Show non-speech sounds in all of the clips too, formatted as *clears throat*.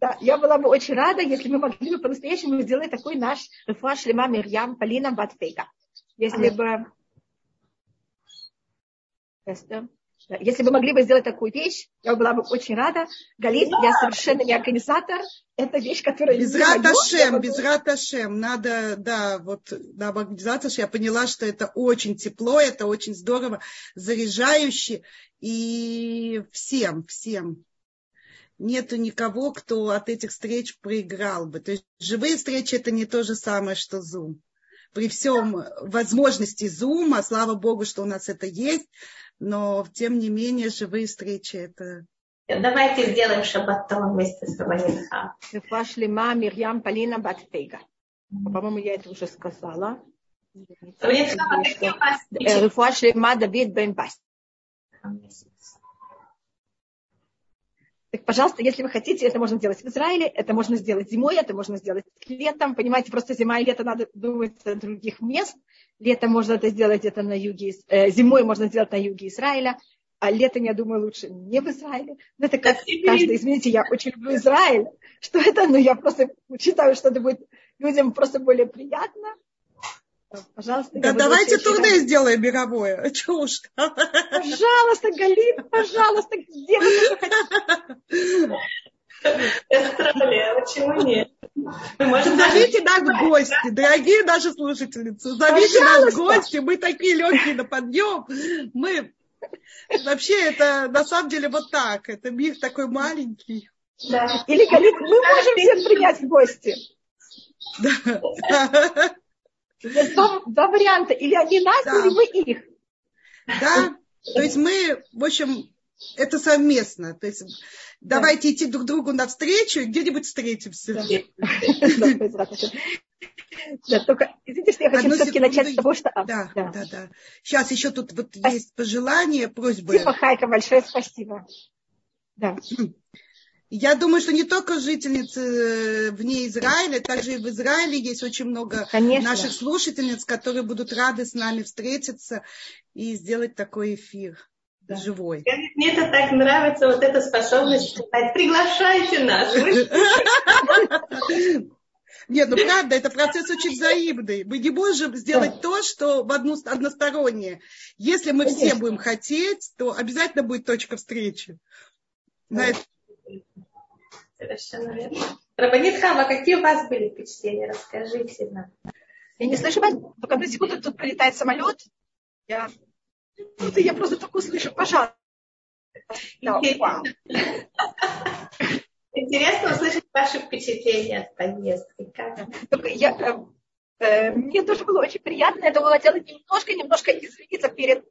Да, я была бы очень рада, если мы могли бы по-настоящему сделать такой наш Рефуа Шлема Мирьям Полина Батфейга. Если бы... Если бы могли бы сделать такую вещь, я была бы очень рада. Галит, я совершенно не организатор. Это вещь, которая... Без раташем, без раташем. Надо, да, вот, да, организация, я поняла, что это очень тепло, это очень здорово, заряжающе. И всем, всем нету никого, кто от этих встреч проиграл бы. То есть живые встречи это не то же самое, что Zoom. При всем возможности Zoom, а слава Богу, что у нас это есть, но тем не менее живые встречи это... Давайте сделаем шабатон вместе с Рабанитхам. Шлема Мирьям Полина Батфейга. По-моему, я это уже сказала. Рифуа Шлема Давид Бен Бас. Пожалуйста, если вы хотите, это можно сделать в Израиле, это можно сделать зимой, это можно сделать летом. Понимаете, просто зима и лето надо думать о других мест. Летом можно это сделать где-то на юге, э, зимой можно сделать на юге Израиля, а летом, я думаю, лучше не в Израиле. Но это как каждый, извините, я очень люблю Израиль. Что это? Ну, я просто считаю, что это будет людям просто более приятно. Пожалуйста. Да давайте турне рада. сделаем мировое. *laughs* Чего уж Пожалуйста, Галина, пожалуйста, сделайте, что Австралия, почему нет? Зовите нас в гости, дорогие наши слушательницы. Зовите нас в гости. Мы такие легкие на подъем. Мы вообще это на самом деле вот так. Это мир такой маленький. Да. Или, Галит, мы можем всех принять в гости. Да. *laughs* Два, два варианта. Или они нас, да. или мы их. Да. То есть мы, в общем, это совместно. То есть да. давайте идти друг другу навстречу и где-нибудь встретимся. Да. Да, только, извините, что я хочу все-таки начать с того, что... Да, да, да, да. Сейчас еще тут вот есть пожелание, просьбы. Спасибо, Хайка, большое спасибо. Да. *clears throat* Я думаю, что не только жительницы э, вне Израиля, также и в Израиле есть очень много Конечно. наших слушательниц, которые будут рады с нами встретиться и сделать такой эфир да. живой. Мне это так нравится, вот эта способность сказать, приглашайте нас. *laughs* Нет, ну правда, это процесс очень взаимный. Мы не можем сделать да. то, что в одну, одностороннее. Если мы Конечно. все будем хотеть, то обязательно будет точка встречи. Да. На это Совершенно верно. Рабанит Хама, какие у вас были впечатления? Расскажите нам. Я не слышу вас, только одну секунду тут прилетает самолет. Я, я просто только услышу, пожалуйста. Интересно услышать ваши впечатления от поездки. Только я, э, э, мне тоже было очень приятно. Это было делать немножко, немножко извиниться перед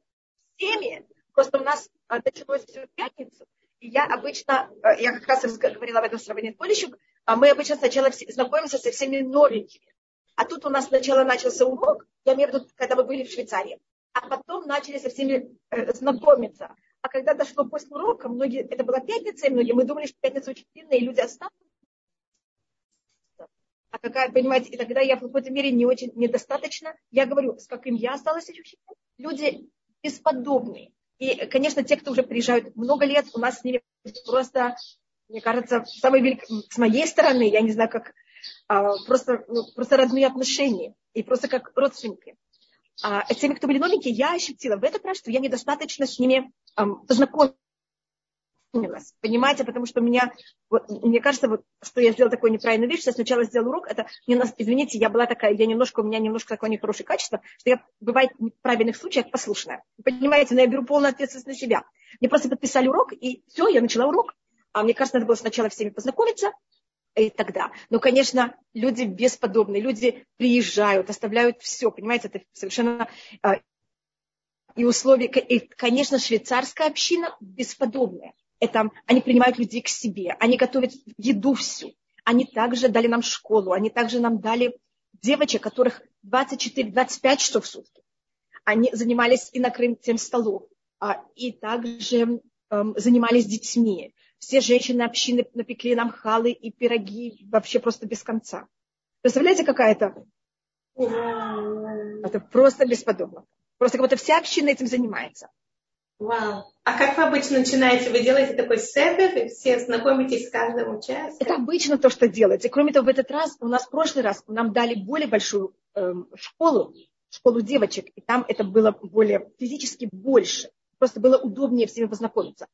всеми. Просто у нас э, началось все в пятницу. Я обычно, э, я как раз говорила об этом с Рабанит Полищук, а мы обычно сначала знакомимся со всеми новенькими. А тут у нас сначала начался урок, я имею в виду, когда мы были в Швейцарии, а потом начали со всеми э, знакомиться. А когда дошло после урока, многие, это была пятница, и многие, мы думали, что пятница очень длинная, и люди останутся. А какая, понимаете, и тогда я в какой-то мере не очень недостаточно. Я говорю, с каким я осталась ощущением. Люди бесподобные. И, конечно, те, кто уже приезжают много лет, у нас с ними просто, мне кажется, самый велик... с моей стороны, я не знаю, как а, просто, ну, просто родные отношения и просто как родственники. А теми, кто были новенькие, я ощутила в этот раз, что я недостаточно с ними um, познакомилась. Понимаете, потому что меня, вот, мне кажется, вот, что я сделала такую неправильную вещь, что я сначала сделала урок, это, не, извините, я была такая, я немножко, у меня немножко такое нехорошее качество, что я, бывает, в правильных случаях послушная. Понимаете, но я беру полную ответственность на себя. Мне просто подписали урок, и все, я начала урок. А мне кажется, надо было сначала всеми познакомиться, и тогда. Но, конечно, люди бесподобные, люди приезжают, оставляют все, понимаете, это совершенно а, и условия, и, конечно, швейцарская община бесподобная это, они принимают людей к себе, они готовят еду всю. Они также дали нам школу, они также нам дали девочек, которых 24-25 часов в сутки. Они занимались и накрытием столов, а, и также эм, занимались детьми. Все женщины общины напекли нам халы и пироги вообще просто без конца. Представляете, какая это? Это просто бесподобно. Просто как будто вся община этим занимается. Вау. А как вы обычно начинаете? Вы делаете такой седер, и все знакомитесь с каждым участником? Это обычно то, что делается. Кроме того, в этот раз, у нас в прошлый раз нам дали более большую э, школу, школу девочек, и там это было более физически больше. Просто было удобнее всеми познакомиться.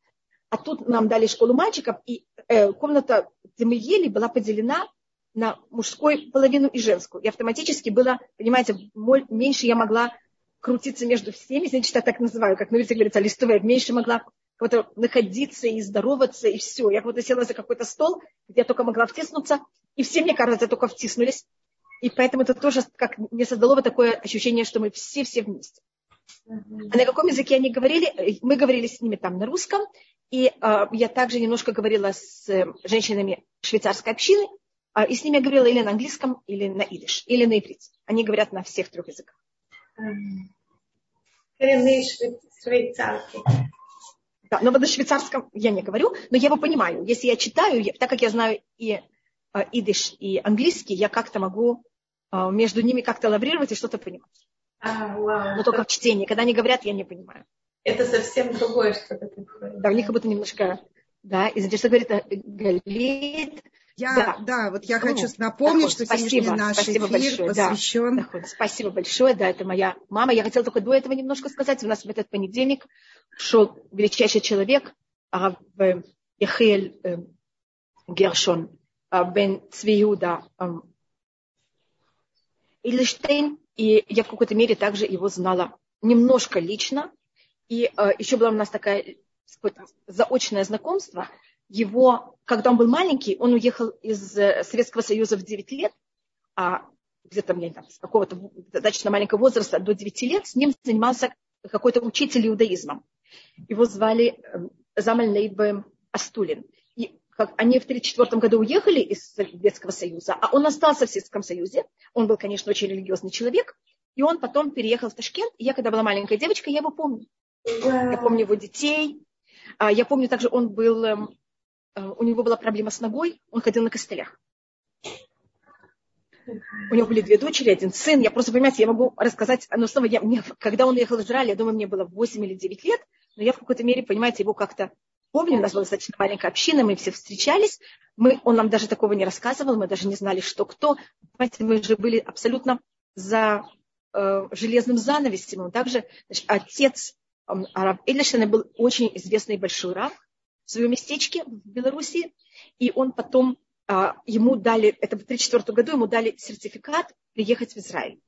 А тут нам дали школу мальчиков, и э, комната, где мы ели, была поделена на мужскую половину и женскую. И автоматически было, понимаете, меньше я могла крутиться между всеми, значит, я так называю, как на улице говорится, листовая, меньше могла вот находиться и здороваться, и все. Я вот села за какой-то стол, где я только могла втиснуться, и все, мне кажется, только втиснулись. И поэтому это тоже как мне создало вот такое ощущение, что мы все-все вместе. А на каком языке они говорили? Мы говорили с ними там на русском, и э, я также немножко говорила с э, женщинами швейцарской общины, э, и с ними я говорила или на английском, или на идиш, или на иврите. Они говорят на всех трех языках. Коренные швейцарки. Да, но на швейцарском я не говорю, но я его понимаю. Если я читаю, так как я знаю и э, идиш, и английский, я как-то могу э, между ними как-то лаврировать и что-то понимать. А, вау. Но только в чтении. Когда они говорят, я не понимаю. Это совсем другое что-то такое. Да, у них как будто немножко, да, извините, что говорит э, Галит, я, да. да, вот я хочу напомнить, что спасибо, наш спасибо эфир большое, посвящен. Да. Спасибо большое, да, это моя мама. Я хотела только до этого немножко сказать. У нас в этот понедельник шел величайший человек, Араб Яхель э, Гершон э, бен Цвиуда э, Ильштейн, и я в какой-то мере также его знала немножко лично. И еще было у нас такое заочное знакомство – его, когда он был маленький, он уехал из э, Советского Союза в 9 лет, а где-то мне там, с какого-то достаточно маленького возраста до 9 лет с ним занимался какой-то учитель иудаизма. Его звали эм, Замаль Нейб Астулин. И как они в 1934 году уехали из Советского Союза, а он остался в Советском Союзе. Он был, конечно, очень религиозный человек. И он потом переехал в Ташкент. И я, когда была маленькая девочка, я его помню. Я помню его детей. А, я помню также, он был эм, Э, у него была проблема с ногой, он ходил на костылях. У него были две дочери, один сын. Я просто, понимаете, я могу рассказать, но снова, я, мне, когда он ехал в Израиль, я думаю, мне было 8 или 9 лет, но я в какой-то мере, понимаете, его как-то помню, у нас была достаточно маленькая община, мы все встречались, мы, он нам даже такого не рассказывал, мы даже не знали, что кто. Понимаете, мы же были абсолютно за э, железным занавесем. Он также, значит, отец э, Араб Эйлишина был очень известный большой раб, в своем местечке в Беларуси, и он потом, а, ему дали, это в 1934 году, ему дали сертификат приехать в Израиль.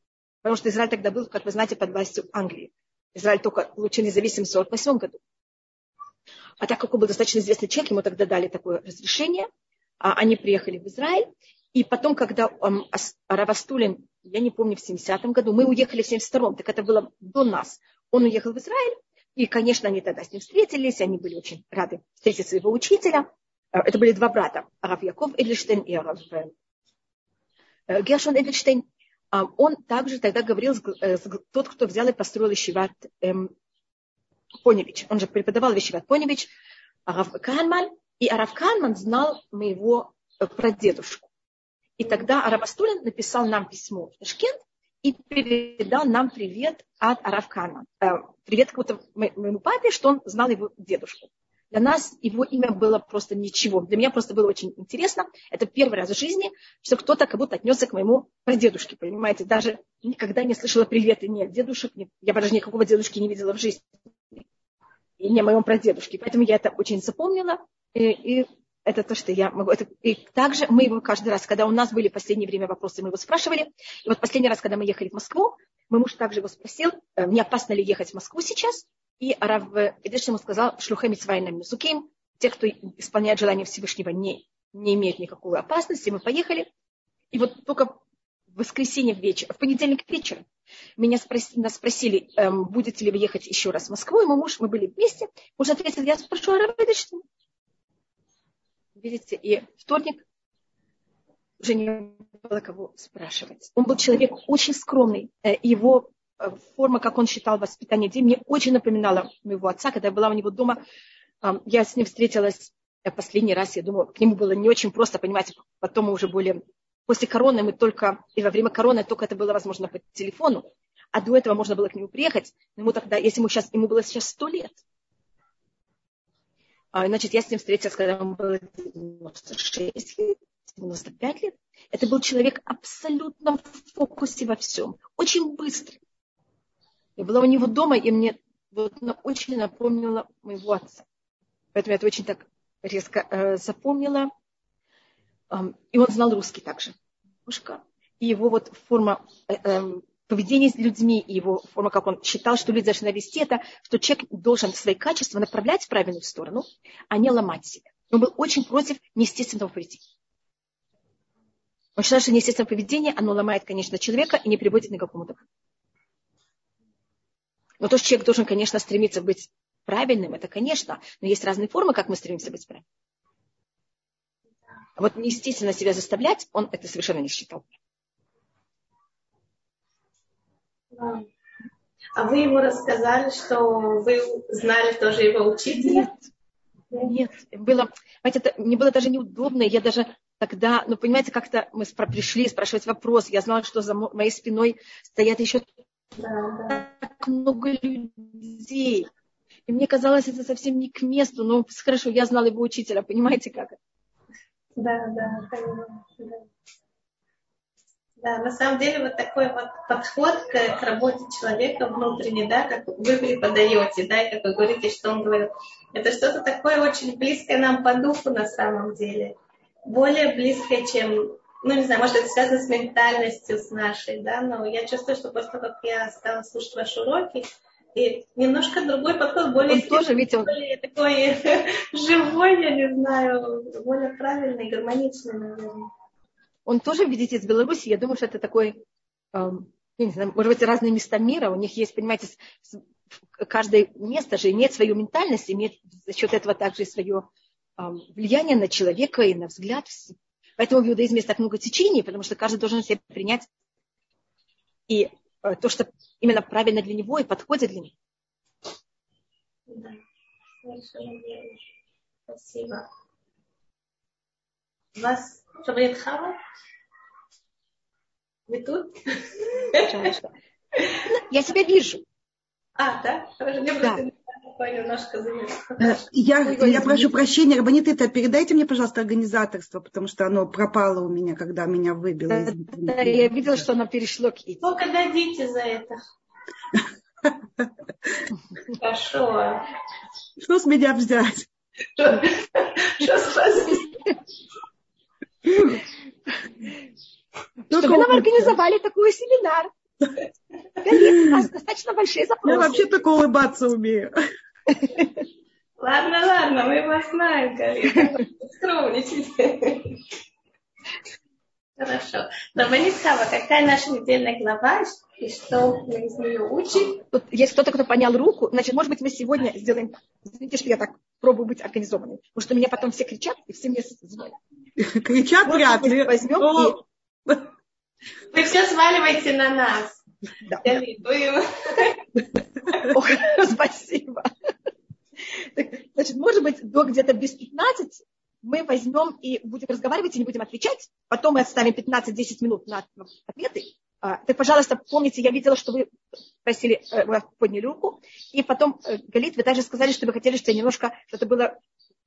Потому что Израиль тогда был, как вы знаете, под властью Англии. Израиль только получил независимость в 1948 году. А так как он был достаточно известный человек, ему тогда дали такое разрешение. А они приехали в Израиль. И потом, когда Равастулин, я не помню, в 70-м году, мы уехали в 72-м, так это было до нас. Он уехал в Израиль, и, конечно, они тогда с ним встретились, они были очень рады встретить своего учителя. Э, это были два брата, Арав Яков Эдельштейн и Арав э, Гершон Эдельштейн. А он также тогда говорил, э, тот, кто взял и построил Ишиват эм, Поневич. Он же преподавал Ишиват Поневич, Арав Канман. И Арав Канман знал моего прадедушку. И тогда Арав Астулин написал нам письмо в Ташкент, и передал нам привет от Аравкана. Э, привет какому-то моему папе, что он знал его дедушку. Для нас его имя было просто ничего. Для меня просто было очень интересно. Это первый раз в жизни, что кто-то как будто отнесся к моему прадедушке, понимаете. Даже никогда не слышала привета ни от дедушек. Нет. Я даже никакого дедушки не видела в жизни. И не моем прадедушке. Поэтому я это очень запомнила. И, и это то, что я могу. Это, и также мы его каждый раз, когда у нас были в последнее время вопросы, мы его спрашивали. И вот последний раз, когда мы ехали в Москву, мой муж также его спросил, э, не опасно ли ехать в Москву сейчас. И Рав Идыш ему сказал, шлюхами свайным мисуким, те, кто исполняет желание Всевышнего, не, не имеют никакой опасности. Мы поехали. И вот только в воскресенье вечер, в понедельник вечером меня спросили, нас спросили, эм, будете ли вы ехать еще раз в Москву. И мой муж, мы были вместе. Муж ответил, я спрошу, Рав Видите, и вторник уже не было кого спрашивать. Он был человек очень скромный. Э, его э, форма, как он считал воспитание детей, мне очень напоминала моего отца, когда я была у него дома. Я с ним встретилась э, последний раз, я думаю, к нему было не очень просто, понимаете, потом мы уже более... После короны мы только, и во время короны только это было возможно по телефону, а до этого можно было к нему приехать. Ему тогда, если ему сейчас, ему было сейчас сто лет, значит, я с ним встретилась, когда ему было 96 лет, 95 лет. Это был человек абсолютно в фокусе во всем. Очень быстрый. Я была у него дома, и мне вот, очень напомнила моего отца. Поэтому я это очень так резко э, запомнила. Um, и он знал русский также. И его вот форма э, э, поведение с людьми и его форма, как он считал, что люди должны вести, это, что человек должен свои качества направлять в правильную сторону, а не ломать себя. Он был очень против неестественного поведения. Он считал, что неестественное поведение, оно ломает, конечно, человека и не приводит ни к какому добру. Но то, что человек должен, конечно, стремиться быть правильным, это, конечно, но есть разные формы, как мы стремимся быть правильным. А вот неестественно себя заставлять, он это совершенно не считал. А вы ему рассказали, что вы знали тоже его учителя? Нет, нет. Было, понимаете, это мне было даже неудобно. Я даже тогда, ну, понимаете, как-то мы пришли спрашивать вопрос. Я знала, что за моей спиной стоят еще да, да. так много людей. И мне казалось, это совсем не к месту. Но хорошо, я знала его учителя, понимаете, как это? Да, да, понимаю. Да. Да, на самом деле вот такой вот подход к, к работе человека внутренне, да, как вы преподаете, да, и как вы говорите, что он говорит, это что-то такое очень близкое нам по духу на самом деле. Более близкое, чем, ну не знаю, может это связано с ментальностью, с нашей, да, но я чувствую, что после того, как я стала слушать ваши уроки, и немножко другой подход, более, он тоже, видите, более такой *laughs* живой, я не знаю, более правильный, гармоничный, наверное он тоже, видите, из Беларуси. Я думаю, что это такой, эм, я не знаю, может быть, разные места мира. У них есть, понимаете, каждое место же имеет свою ментальность, имеет за счет этого также свое эм, влияние на человека и на взгляд. Поэтому в иудаизме есть так много течений, потому что каждый должен себя принять и э, то, что именно правильно для него и подходит для него. Да, совершенно верно. Спасибо. Вас Шабрит Хава? Вы тут? Я себя вижу. А, да? Хорошо, да. э, я, я прошу прощения, Рабанит, это передайте мне, пожалуйста, организаторство, потому что оно пропало у меня, когда меня выбило. Да, я видела, что оно перешло к Ите. Сколько дадите за это? *laughs* Хорошо. Что с меня взять? Что, с чтобы нам организовали такой семинар. у нас достаточно большие запросы. Я вообще только улыбаться умею. Ладно, ладно, мы вас знаем, Галина. Скромничайте. Хорошо. Рабанит Хава, какая наша недельная глава и что мы из нее учим? Тут есть кто-то, кто поднял руку, значит, может быть, мы сегодня сделаем... Извините, что я так пробую быть организованной. Потому что меня потом все кричат, и все мне звонят. Кричат вряд ли. Возьмем и... Вы все сваливаете на нас. Да. *laughs* Спасибо. Значит, может быть, до где-то без 15 мы возьмем и будем разговаривать и не будем отвечать. Потом мы оставим 15-10 минут на ответы. А, так, пожалуйста, помните, я видела, что вы просили, э, вы подняли руку. И потом, э, Галит, вы также сказали, что вы хотели, что немножко, что это было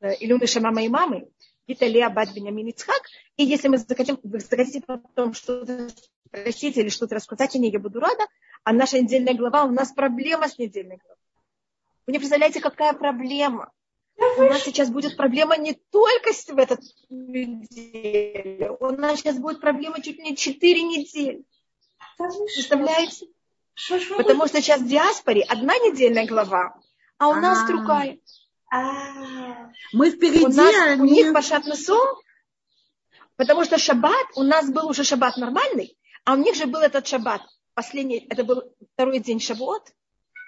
э, Илюны Шамама и мамы. Виталия Абад Бенямин Ицхак. И если мы захотим, вы захотите потом что-то спросить или что-то рассказать о ней, я буду рада. А наша недельная глава, у нас проблема с недельной главой. Вы не представляете, какая проблема. У нас сейчас будет проблема не только в этот неделю. У нас сейчас будет проблема чуть не 4 недели. Представляете? Потому что сейчас в диаспоре одна недельная глава, а у нас а. другая. А. Мы впереди, у, нас, у них пашат потому что шаббат, у нас был уже шаббат нормальный, а у них же был этот шаббат, последний, это был второй день шаббат,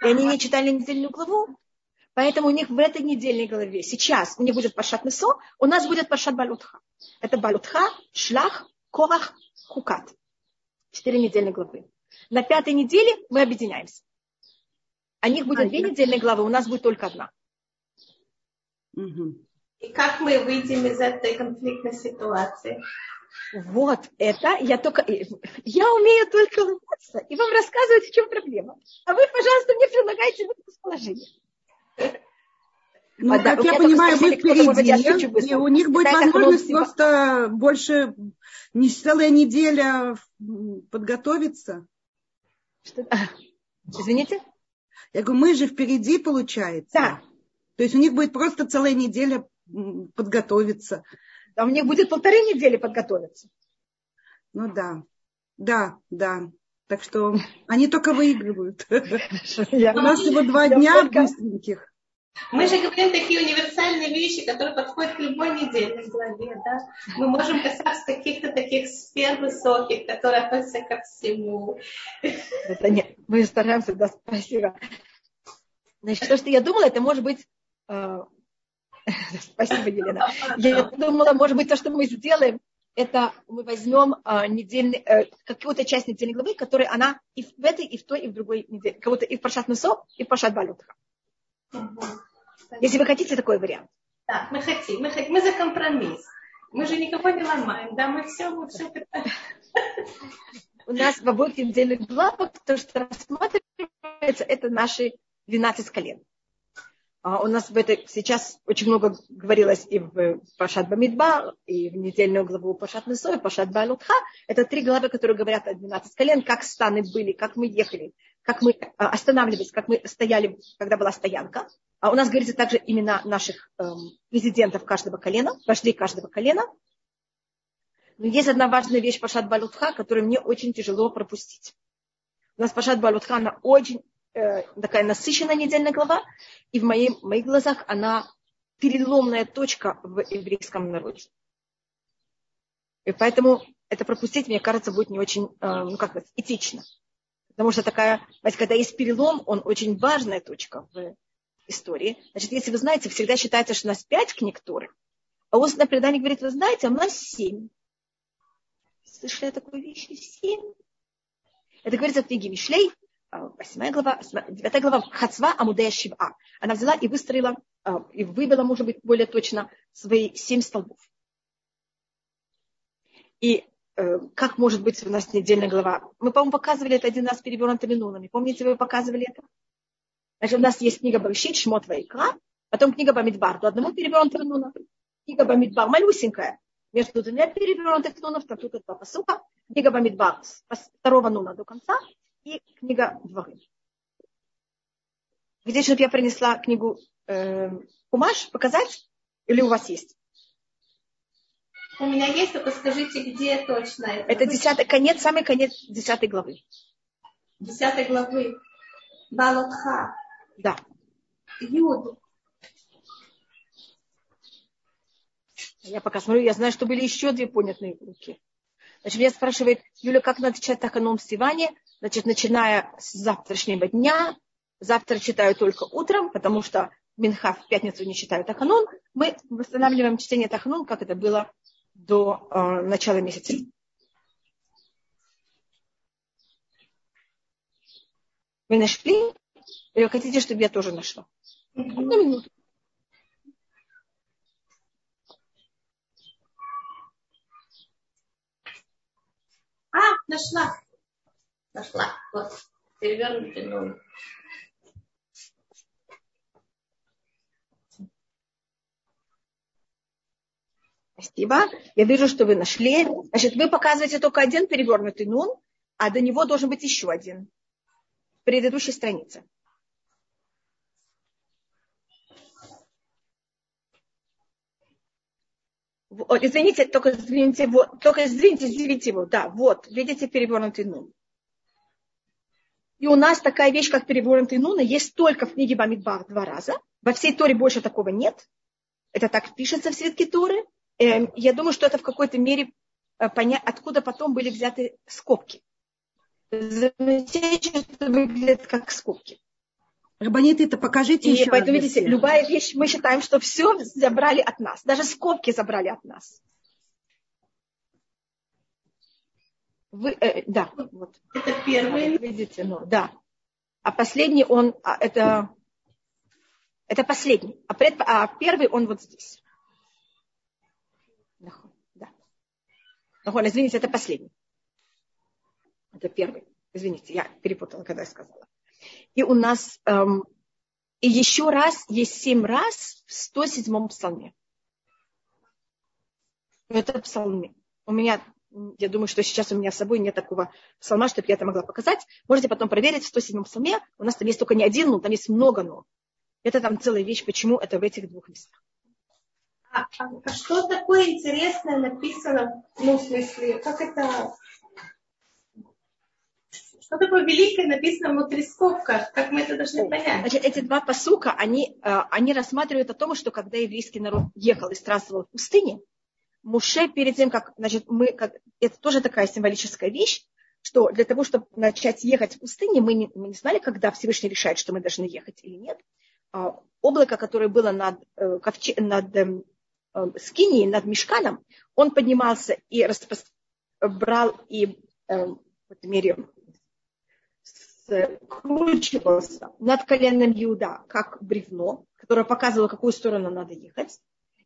и они не читали недельную главу. Поэтому у них в этой недельной главе, сейчас у них будет Пашат Месо, у нас будет Пашат Балутха. Это Балутха, Шлах, Корах, Хукат. Четыре недельные главы. На пятой неделе мы объединяемся. У них будет две недельные главы, у нас будет только одна. И как мы выйдем из этой конфликтной ситуации? Вот это я только... Я умею только улыбаться и вам рассказывать, в чем проблема. А вы, пожалуйста, мне предлагаете выход из положения. Ну, а, как да, я понимаю, мы впереди, и у них будет возможность просто больше, не целая неделя подготовиться. Что? Извините? Я говорю, мы же впереди, получается. Да. То есть у них будет просто целая неделя подготовиться. А у них будет полторы недели подготовиться. Ну да, да, да. Так что они только выигрывают. У нас всего два дня быстреньких. Мы же говорим такие универсальные вещи, которые подходят к любой недельной главе. Да? Мы можем касаться каких-то таких сфер высоких, которые относятся ко всему. Это нет, мы стараемся, да, спасибо. Значит, то, что я думала, это может быть... Э, *laughs* спасибо, Елена. Я думала, может быть, то, что мы сделаем, это мы возьмем э, недельный, э, какую-то часть недельной главы, которая она и в этой, и в той, и в другой неделе. Кого-то и в Пашат Нусо, и в Пашат Балютха. Если вы хотите такой вариант. Да, мы хотим. Мы, хотим, мы за компромисс. Мы же никого не ломаем. Да, мы все, мы все. У нас в обоих недельных главах то, что рассматривается, это наши 12 колен. А у нас в этой сейчас очень много говорилось и в Пашат Бамидба, и в недельную главу Пашат Несо, и Пашат Балутха. Это три главы, которые говорят о 12 колен, как станы были, как мы ехали, как мы а, останавливались, как мы стояли, когда была стоянка. А у нас говорится также имена наших эм, президентов каждого колена, вождей каждого колена. Но есть одна важная вещь Пашат Балутха, которую мне очень тяжело пропустить. У нас Пашат Балутха, она очень э, такая насыщенная недельная глава, и в, моей, в моих глазах она переломная точка в еврейском народе. И поэтому это пропустить, мне кажется, будет не очень, э, ну как сказать, этично. Потому что такая, когда есть перелом, он очень важная точка в истории. Значит, если вы знаете, всегда считается, что у нас пять книг Торы, а устное предание говорит, вы знаете, а у нас семь. Слышали о такой вещи? Семь. Это говорится в книге Мишлей, а, восьмая глава, девятая глава, Хацва Амудея Шива. Она взяла и выстроила, а, и выбила, может быть, более точно, свои семь столбов. И как может быть у нас недельная глава? Мы, по-моему, показывали это один раз перевернутыми нунами. Помните, вы показывали это? Значит, у нас есть книга Баршит, Шмот Вайкра, потом книга Бамидбар, до одного перевернутого нуна. Книга Бамидбар малюсенькая, между двумя перевернутых нунов, там тут два посуха. Книга Бамидбар с второго нуна до конца, и книга Дворы. Где, чтобы я принесла книгу э, Кумаш показать? Или у вас есть? У меня есть, только скажите, где точно это. Это десятый, конец, самый конец десятой главы. Десятой главы. Балотха. Да. Юд. Я пока смотрю, я знаю, что были еще две понятные руки. Значит, меня спрашивает, Юля, как надо читать Таханом Сиване? Значит, начиная с завтрашнего дня, завтра читаю только утром, потому что Минха в пятницу не читаю Таханун, мы восстанавливаем чтение Таханун, как это было до э, начала месяца. Вы нашли? Или вы хотите, чтобы я тоже нашла? Одну минуту. А, нашла. Нашла. Вот. Перевернутый номер. Спасибо. Я вижу, что вы нашли. Значит, вы показываете только один перевернутый нун, а до него должен быть еще один. В предыдущей странице. Вот, извините, только извините, вот, только извините, извините его, да, вот, видите перевернутый нун. И у нас такая вещь, как перевернутый нун, есть только в книге Бамидбар два раза. Во всей Торе больше такого нет. Это так пишется в свитке Торы. Эм, я думаю, что это в какой-то мере э, понять, откуда потом были взяты скобки. Замечайте, что это выглядит как скобки. Рабанит, это покажите и еще поэтому, видите, любая вещь, мы считаем, что все забрали от нас. Даже скобки забрали от нас. Вы, э, да, вот. Это первый. Видите, ну, да. А последний он, а, это, это последний. А, пред, а первый он вот здесь. Нахон, извините, это последний. Это первый. Извините, я перепутала, когда я сказала. И у нас эм, И еще раз, есть семь раз в 107-м псалме. Это псалме. У меня, я думаю, что сейчас у меня с собой нет такого псалма, чтобы я это могла показать. Можете потом проверить в 107-м псалме. У нас там есть только не один, но там есть много но. Это там целая вещь, почему это в этих двух местах. А, а, что такое интересное написано, ну, в смысле, как это что такое великое написано внутри скобка? Как мы это должны понять? Значит, эти два посука, они, э, они рассматривают о том, что когда еврейский народ ехал и странствовал в пустыне, Муше перед тем, как, значит, мы, как, это тоже такая символическая вещь, что для того, чтобы начать ехать в пустыне, мы не, мы не знали, когда Всевышний решает, что мы должны ехать или нет. А, облако, которое было над, э, над э, скинией, над мешканом, он поднимался и распро... брал и в этой мере скручивался над коленом Иуда, как бревно, которое показывало, в какую сторону надо ехать.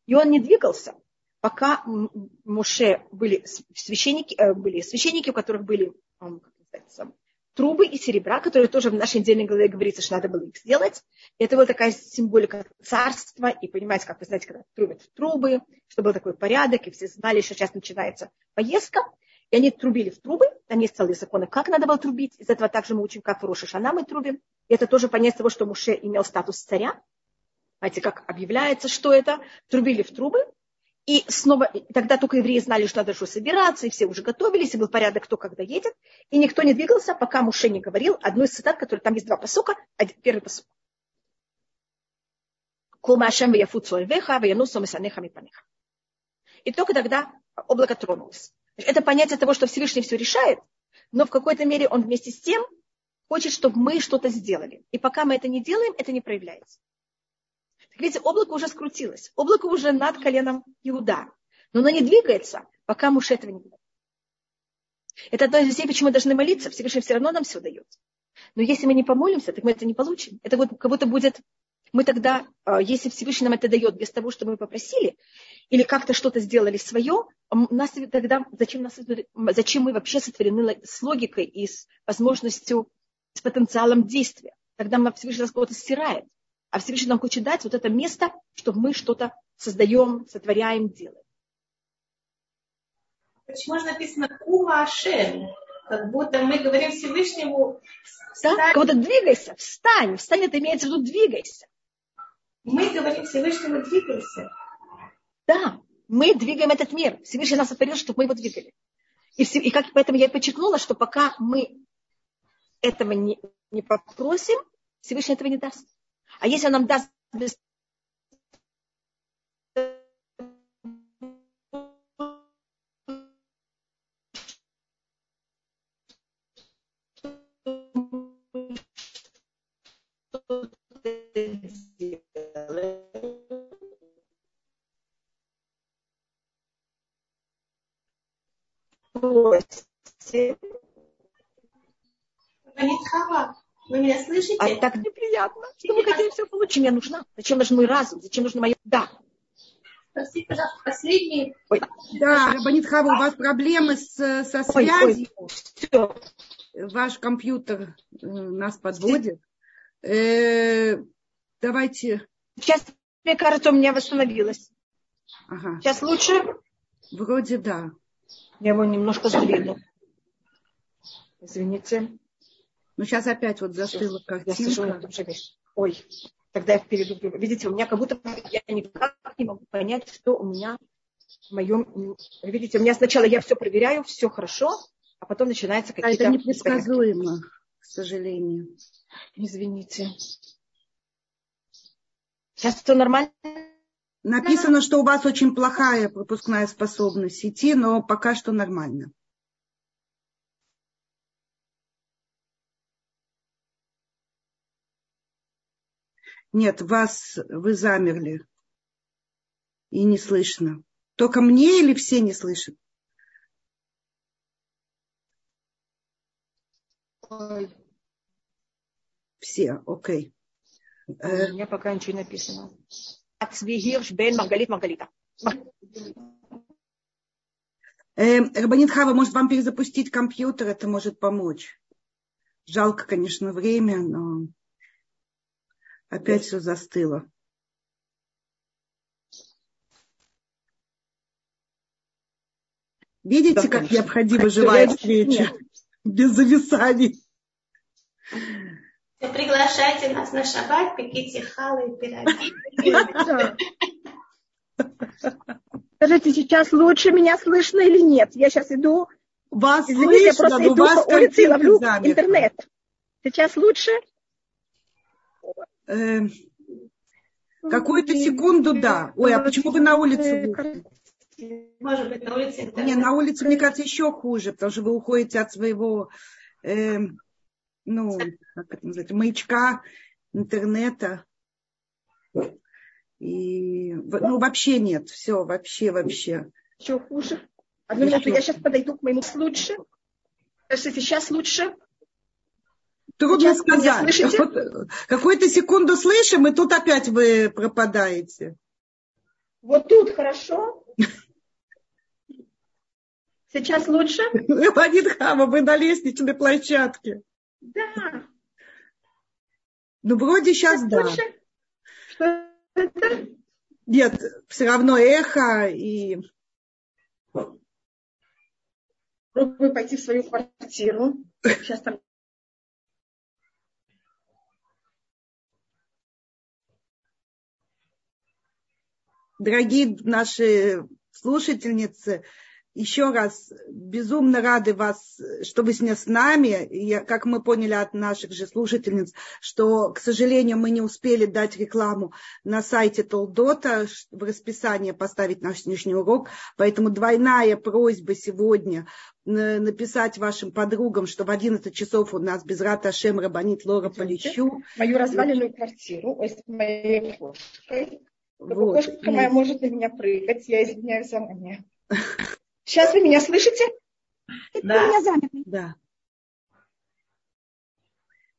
И он не двигался, пока Моше были священники, э, были священники, у которых были как называется, трубы и серебра, которые тоже в нашей недельной главе говорится, что надо было их сделать. Это была такая символика царства. И понимаете, как вы знаете, когда трубят в трубы, что был такой порядок, и все знали, что сейчас начинается поездка. И они трубили в трубы, там есть целые законы, как надо было трубить. Из этого также мы учим, как в Роша Шана мы трубим. И это тоже понять того, что Муше имел статус царя. Знаете, как объявляется, что это. Трубили в трубы. И снова, тогда только евреи знали, что надо что собираться, и все уже готовились, и был порядок, кто когда едет. И никто не двигался, пока Муше не говорил одну из цитат, которые там есть два посока. Один, первый посок. И только тогда облако тронулось. Это понятие того, что Всевышний все решает, но в какой-то мере он вместе с тем хочет, чтобы мы что-то сделали. И пока мы это не делаем, это не проявляется. Видите, облако уже скрутилось. Облако уже над коленом Иуда. Но оно не двигается, пока муж этого не делает. Это одно из вещей, почему мы должны молиться. Всевышний все равно нам все дает. Но если мы не помолимся, так мы это не получим. Это вот как будто будет мы тогда, а, если Всевышний нам это дает без того, что мы попросили, или как-то что-то сделали свое, нас тогда зачем, нас, зачем мы вообще сотворены с логикой и с возможностью, с потенциалом действия? Тогда Всевышний нас кого-то стирает. А Всевышний нам хочет дать вот это место, чтобы мы что-то создаем, сотворяем, делаем. Почему же написано Кума Ашем? Как будто мы говорим Всевышнему... Да? Как будто двигайся, встань. Встань, это имеется в виду двигайся. Мы говорим Всевышнему двигайся. Да, мы двигаем этот мир. Всевышний нас сотворил, чтобы мы его двигали. И, все, и как поэтому я и подчеркнула, что пока мы этого не, не попросим, Всевышний этого не даст. А если он нам даст без просим. Вы меня слышите? А так неприятно. Что мы хотим все получить? Мне нужна. Зачем нужен мой разум? Зачем нужно мое... Да. Простите, пожалуйста, последний. Ой. Да, Рабанит Хава, у вас проблемы с, со связью. Ой, ой. Все. Ваш компьютер э, нас подводит. Э, давайте. Сейчас, мне кажется, у меня восстановилось. Ага. Сейчас лучше? Вроде да. Я его немножко сдвину. Извините. Ну, сейчас опять вот застыла картинка. Ой, тогда я впереди. Видите, у меня как будто я никак не могу понять, что у меня в моем... Видите, у меня сначала я все проверяю, все хорошо, а потом начинается какие-то... А это непредсказуемо, к сожалению. Извините. Сейчас все нормально? Написано, что у вас очень плохая пропускная способность сети, но пока что нормально. Нет, вас, вы замерли. И не слышно. Только мне или все не слышат? Ой. Все, окей. Okay. Э. У меня пока ничего не написано. Ацвигирш бен Маргалит Маргалита. Э, Рабанит Хава, может вам перезапустить компьютер, это может помочь. Жалко, конечно, время, но... Опять все застыло. Видите, как необходима живая встреча? Без зависаний. Приглашайте нас на шаббат, пеките халы и пироги. Скажите, сейчас лучше меня слышно или нет? Я сейчас иду. Вас Извините, слышно, я просто иду вас по улице и ловлю интернет. Сейчас лучше? Э, Какую-то секунду, да. Ой, а почему вы на улице вышли? Может быть, на улице интернет. Не, на улице, мне кажется, еще хуже, потому что вы уходите от своего, э, ну, как это называется, маячка интернета. И, ну, вообще нет, все, вообще, вообще. Еще хуже. Одну минуту, я сейчас подойду к моему лучше. Сейчас лучше? Трудно сказать. Вот, какую-то секунду слышим, и тут опять вы пропадаете. Вот тут хорошо. Сейчас лучше? Леонид Хама, вы на лестничной площадке. Да. Ну, вроде сейчас, сейчас да. Лучше? Что это? Нет, все равно эхо и... Пробую пойти в свою квартиру. Сейчас там Дорогие наши слушательницы, еще раз безумно рады вас, что вы с нами. И, как мы поняли от наших же слушательниц, что, к сожалению, мы не успели дать рекламу на сайте Толдота, в расписание поставить наш сегодняшний урок. Поэтому двойная просьба сегодня написать вашим подругам, что в 11 часов у нас без Рата Шем Рабанит Лора Полищу. Мою разваленную квартиру с моей кошкой. Вот. Кошка моя может на меня прыгать, я извиняюсь заранее. Сейчас вы меня слышите? Да. Меня заняты. Да.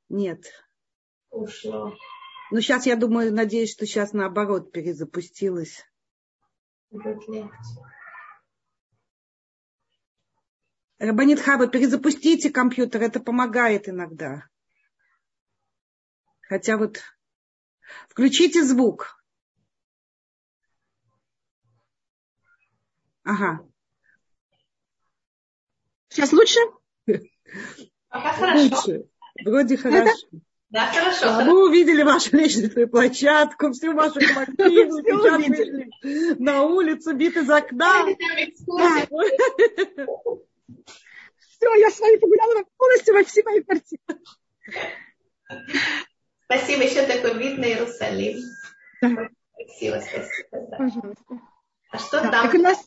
Нет. Ушло. Ну, сейчас, я думаю, надеюсь, что сейчас наоборот перезапустилось. Рабанит Хаба, перезапустите компьютер, это помогает иногда. Хотя вот включите звук. Ага. Сейчас лучше? Пока хорошо. Лучше. Вроде хорошо. Да, хорошо. А мы увидели вашу лестничную площадку, всю вашу *laughs* квартиру, сейчас на улицу, бит из окна. Все, я с вами погуляла полностью во всей моей квартире. Спасибо, еще такой вид на Иерусалим. Спасибо, спасибо. А что там? У нас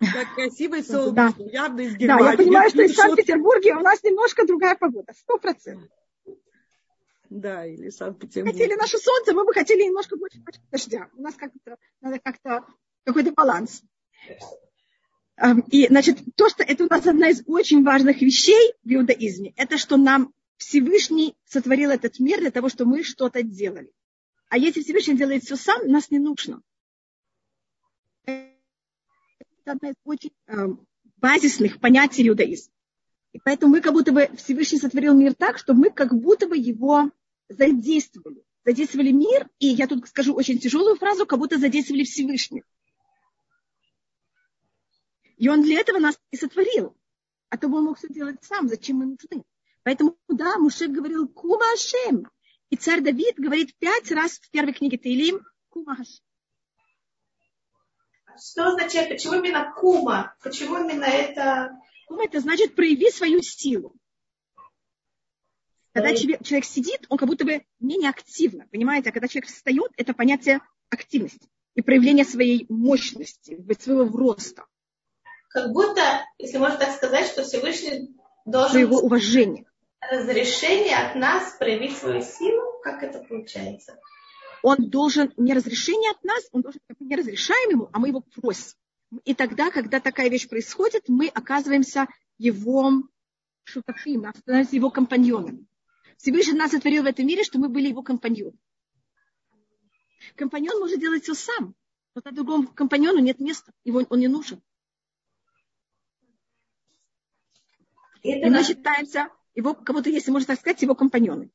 так красиво и солнечно, да. явно из Германии. Да, я понимаю, что из Санкт-Петербурге у нас немножко другая погода, сто процентов. Да, или Санкт-Петербург. Хотели наше солнце, мы бы хотели немножко больше дождя. У нас как-то надо как-то какой-то баланс. И, значит, то, что это у нас одна из очень важных вещей в иудаизме, это что нам Всевышний сотворил этот мир для того, чтобы мы что-то делали. А если Всевышний делает все сам, нас не нужно одна из очень э, базисных понятий иудаизма. И поэтому мы как будто бы Всевышний сотворил мир так, что мы как будто бы его задействовали. Задействовали мир, и я тут скажу очень тяжелую фразу, как будто задействовали Всевышний. И он для этого нас и сотворил. А то бы он мог все делать сам, зачем мы нужны. Поэтому, да, Мушек говорил «Кума Ашем». И царь Давид говорит пять раз в первой книге Таилим «Кума Ашем». Что означает, почему именно кума? Почему именно это? Кума это значит прояви свою силу. Когда человек, человек сидит, он как будто бы менее активно. Понимаете, а когда человек встает, это понятие активности и проявление своей мощности, своего роста. Как будто, если можно так сказать, что Всевышний должен... Своего уважения. Разрешение от нас проявить свою силу, как это получается? Он должен не разрешение от нас, он должен, мы не разрешаем ему, а мы его просим. И тогда, когда такая вещь происходит, мы оказываемся его шутафим, становимся его компаньонами. Всевышний нас сотворил в этом мире, что мы были его компаньоны. Компаньон может делать все сам, но на другому компаньону нет места, его, он не нужен. И мы считаемся, его, как будто, если можно так сказать, его компаньоны.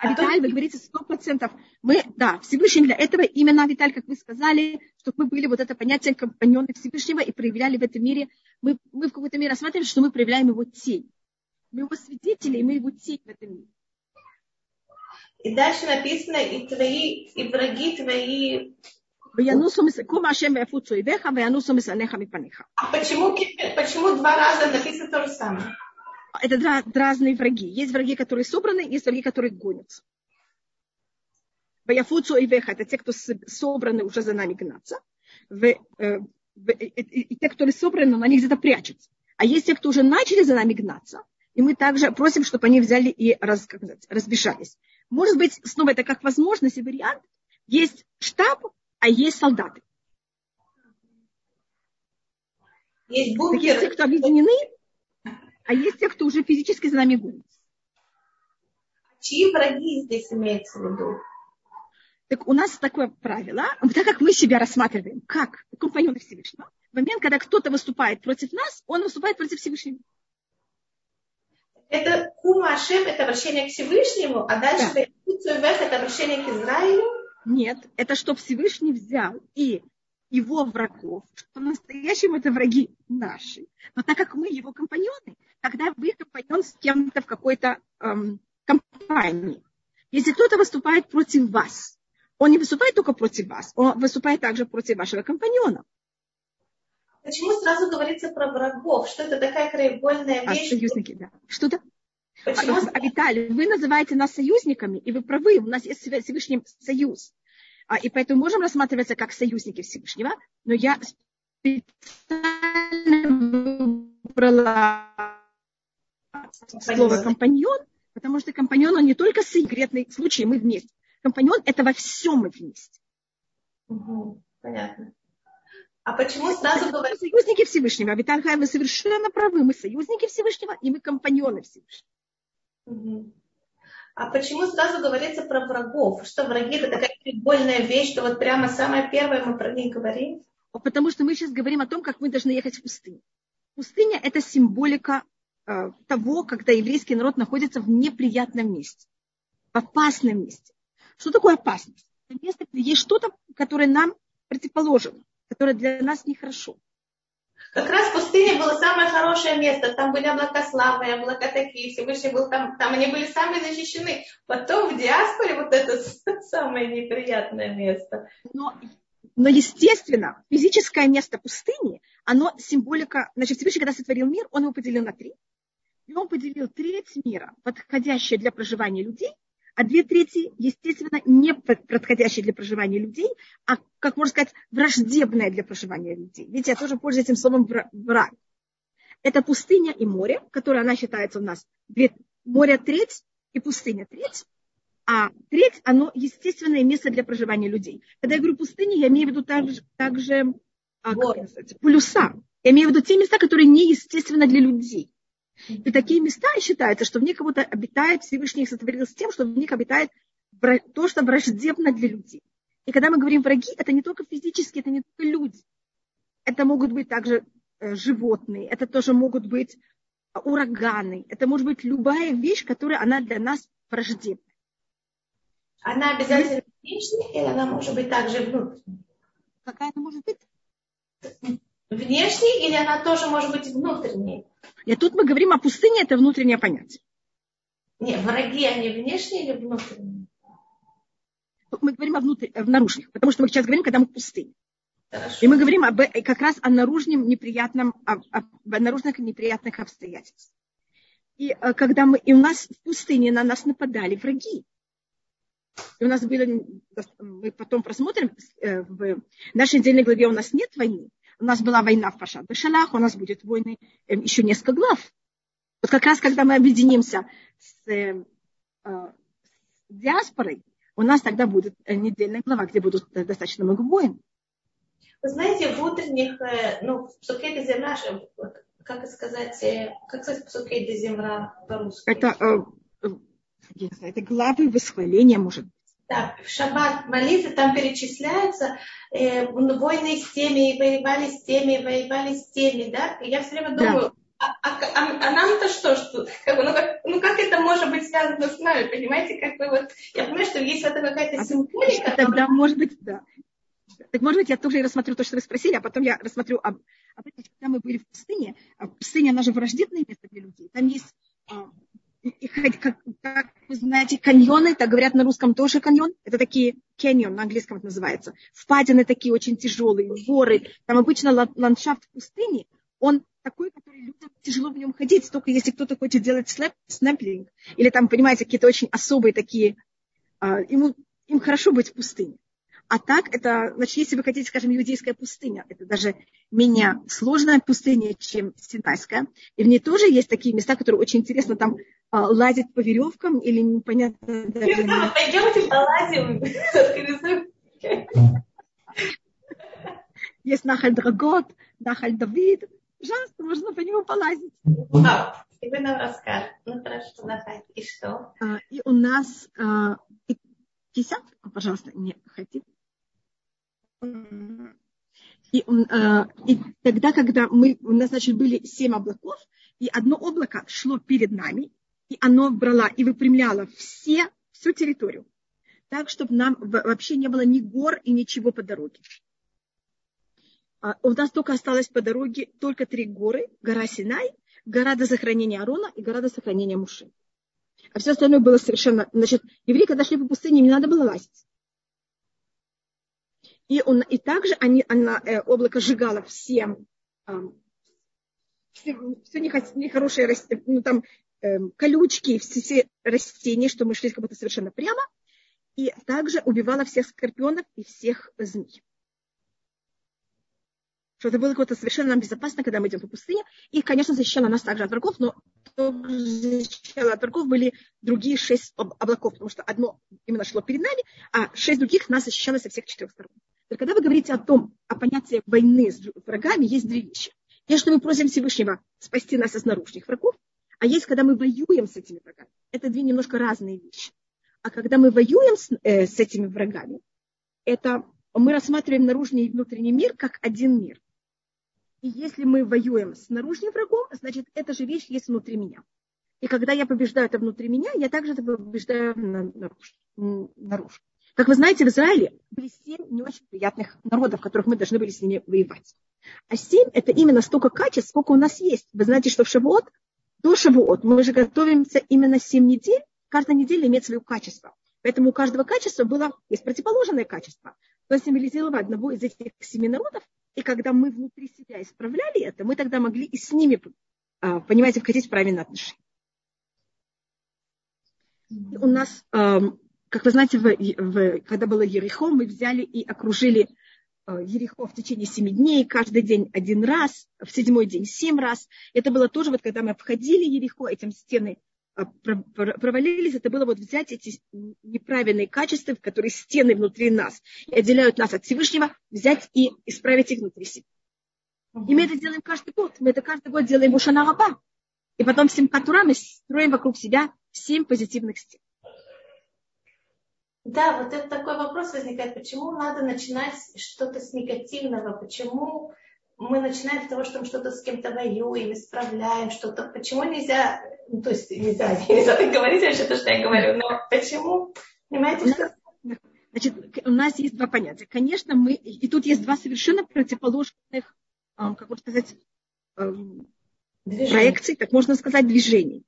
А Виталь, вы говорите сто процентов. Мы, да, Всевышний для этого именно, Виталь, как вы сказали, чтобы мы были вот это понятие компаньоны Всевышнего и проявляли в этом мире, мы, мы в какой-то мере рассматриваем, что мы проявляем его тень. Мы его свидетели, и мы его тень в этом мире. И дальше написано, и твои, и враги твои а почему, почему два раза написано то же самое? Это разные враги. Есть враги, которые собраны, есть враги, которые гонятся. Ваяфуцу и веха – это те, кто собраны уже за нами гнаться. Э, и, те, которые собраны, на них где-то прячутся. А есть те, кто уже начали за нами гнаться. И мы также просим, чтобы они взяли и раз, сказать, разбежались. Может быть, снова это как возможность и вариант. Есть штаб, а есть солдаты. Есть бункеры. Есть те, кто объединены, а есть те, кто уже физически за нами гонится. Чьи враги здесь имеется в виду? Так у нас такое правило, так как мы себя рассматриваем как компаньоны Всевышнего, в момент, когда кто-то выступает против нас, он выступает против Всевышнего. Это кума Ашем, это обращение к Всевышнему, а дальше да. это обращение к Израилю. Нет, это что Всевышний взял и его врагов, что по-настоящему это враги наши. Но так как мы его компаньоны, тогда вы компаньон с кем-то в какой-то эм, компании. Если кто-то выступает против вас, он не выступает только против вас, он выступает также против вашего компаньона. Почему сразу говорится про врагов? Что это такая краеугольная а, вещь? А, союзники, да. Что-то? Почему? А, Виталий, вы называете нас союзниками, и вы правы, у нас есть Всевышний союз. А, и поэтому можем рассматриваться как союзники Всевышнего, но я специально выбрала слово компаньон, потому что компаньон, он не только конкретный случай, мы вместе. Компаньон – это во всем мы вместе. Угу, понятно. А почему сразу говорят... Союзники Всевышнего. А Виталхай, вы совершенно правы. Мы союзники Всевышнего, и мы компаньоны Всевышнего. А почему сразу говорится про врагов? Что враги это такая прикольная вещь, что вот прямо самое первое мы про них говорим? Потому что мы сейчас говорим о том, как мы должны ехать в пустыню. Пустыня – это символика э, того, когда еврейский народ находится в неприятном месте, в опасном месте. Что такое опасность? Это место, где есть что-то, которое нам противоположено, которое для нас нехорошо. Как раз пустыня было самое хорошее место. Там были облака славы, облака такие. Всевышний был там. Там они были самые защищены. Потом в диаспоре вот это *laughs* самое неприятное место. Но, но естественно, физическое место пустыни, оно символика... Значит, Всевышний, когда сотворил мир, он его поделил на три. И он поделил треть мира, подходящее для проживания людей, а две трети, естественно, не подходящие для проживания людей, а, как можно сказать, враждебное для проживания людей. Видите, я тоже пользуюсь этим словом враг. Это пустыня и море, которое она считается у нас. Море треть и пустыня треть. А треть, оно естественное место для проживания людей. Когда я говорю пустыня, я имею в виду также, также а, как полюса. Я имею в виду те места, которые неестественны для людей. И такие места считается, что в них кого-то обитает, Всевышний их сотворил с тем, что в них обитает то, что враждебно для людей. И когда мы говорим враги, это не только физически, это не только люди. Это могут быть также э, животные, это тоже могут быть э, ураганы, это может быть любая вещь, которая она для нас враждебна. Она обязательно внешняя или она может быть также внутренняя? Какая она может быть? Внешней или она тоже может быть внутренней? И тут мы говорим о пустыне, это внутреннее понятие. Нет, враги, они внешние или внутренние? Мы говорим о, внутр... о наружных, потому что мы сейчас говорим, когда мы в пустыне. Хорошо. И мы говорим об, э, как раз о наружном неприятном, о, о, о наружных неприятных обстоятельствах. И э, когда мы, и у нас в пустыне на нас нападали враги. И у нас были, мы потом просмотрим, э, в нашей недельной главе у нас нет войны, у нас была война в Пашат Бешалах, у нас будет войны э, еще несколько глав. Вот как раз, когда мы объединимся с, э, э, с диаспорой, у нас тогда будет недельная глава, где будут достаточно много войн. Вы знаете, в утренних, ну, в Псукей земля, как сказать, как сказать Псукей земля по-русски? Это, это главы восхваления, может быть. Да, в шаббат молитвы там перечисляются э, войны с теми, воевали с теми, воевали с теми, да? И я все время думаю, да. а, а, а, а нам-то что, что как ну, как, ну как это может быть связано с нами, понимаете, как бы вот, я понимаю, что есть в этом какая-то а символика. Тогда, может быть, да. Так может быть, я тоже рассмотрю то, что вы спросили, а потом я рассмотрю, а, а когда мы были в пустыне, а пустыня, она же враждебное место для людей. Там есть, и, как, как вы знаете, каньоны, так говорят на русском тоже каньон. Это такие каньон, на английском это называется. Впадины такие очень тяжелые, горы. Там обычно ландшафт пустыни, он такой, который людям тяжело в нем ходить, только если кто-то хочет делать снэп, снэплинг, или там, понимаете, какие-то очень особые такие, а, ему, им хорошо быть в пустыне. А так, это, значит, если вы хотите, скажем, иудейская пустыня, это даже менее сложная пустыня, чем Синайская. И в ней тоже есть такие места, которые очень интересно там а, лазить по веревкам или непонятно. Даже... Пойдемте полазим. Есть Нахаль Драгот, Нахаль Давид. Пожалуйста, можно по нему полазить. И вы нам расскажете. Ну хорошо, Нахаль. И что? А, и у нас а, десятку, пожалуйста, не хотите? И, э, и тогда, когда мы, у нас, значит, были семь облаков, и одно облако шло перед нами, и оно брало и выпрямляло все, всю территорию. Так, чтобы нам вообще не было ни гор и ничего по дороге. А у нас только осталось по дороге только три горы. Гора Синай, гора до сохранения Арона и гора до сохранения Муши. А все остальное было совершенно... Значит, евреи, когда шли по пустыне, им не надо было лазить. И, он, и также они, она, э, облако сжигало все, э, все, все нехорошие растения, ну, там, э, колючки, все, все растения, что мы шли как будто совершенно прямо. И также убивало всех скорпионов и всех змей. Что это было какое-то совершенно нам безопасно, когда мы идем по пустыне. И, конечно, защищало нас также от врагов, но защищало от врагов были другие шесть облаков, потому что одно именно шло перед нами, а шесть других нас защищало со всех четырех сторон. Когда вы говорите о том, о понятии войны с врагами, есть две вещи. Есть, что мы просим Всевышнего спасти нас от наружных врагов, а есть, когда мы воюем с этими врагами. Это две немножко разные вещи. А когда мы воюем с, э, с этими врагами, это мы рассматриваем наружный и внутренний мир как один мир. И если мы воюем с наружным врагом, значит, эта же вещь есть внутри меня. И когда я побеждаю это внутри меня, я также это побеждаю наружу. Как вы знаете, в Израиле были семь не очень приятных народов, которых мы должны были с ними воевать. А семь – это именно столько качеств, сколько у нас есть. Вы знаете, что в Шавуот, до Шавуот мы же готовимся именно семь недель. Каждая неделя имеет свое качество. Поэтому у каждого качества было, есть противоположное качество. То символизировало одного из этих семи народов. И когда мы внутри себя исправляли это, мы тогда могли и с ними, а, понимаете, входить в правильные отношения. И у нас как вы знаете, в, в, когда было Ерехо, мы взяли и окружили э, Ерехо в течение семи дней, каждый день один раз, в седьмой день семь раз. Это было тоже, вот когда мы обходили Ерехо, этим стены э, провалились, это было вот взять эти неправильные качества, которые стены внутри нас и отделяют нас от Всевышнего, взять и исправить их внутри себя. И мы это делаем каждый год. Мы это каждый год делаем в Ушанараба. И потом всем Симкатура мы строим вокруг себя семь позитивных стен. Да, вот это такой вопрос возникает, почему надо начинать что-то с негативного, почему мы начинаем с того, что мы что-то с кем-то воюем, исправляем что-то, почему нельзя, ну, то есть нельзя, *laughs* нельзя так говорить вообще то, что я говорю, но почему, понимаете, что... Значит, у нас есть два понятия. Конечно, мы, и тут есть два совершенно противоположных, как можно сказать, Движение. проекций, так можно сказать, движений.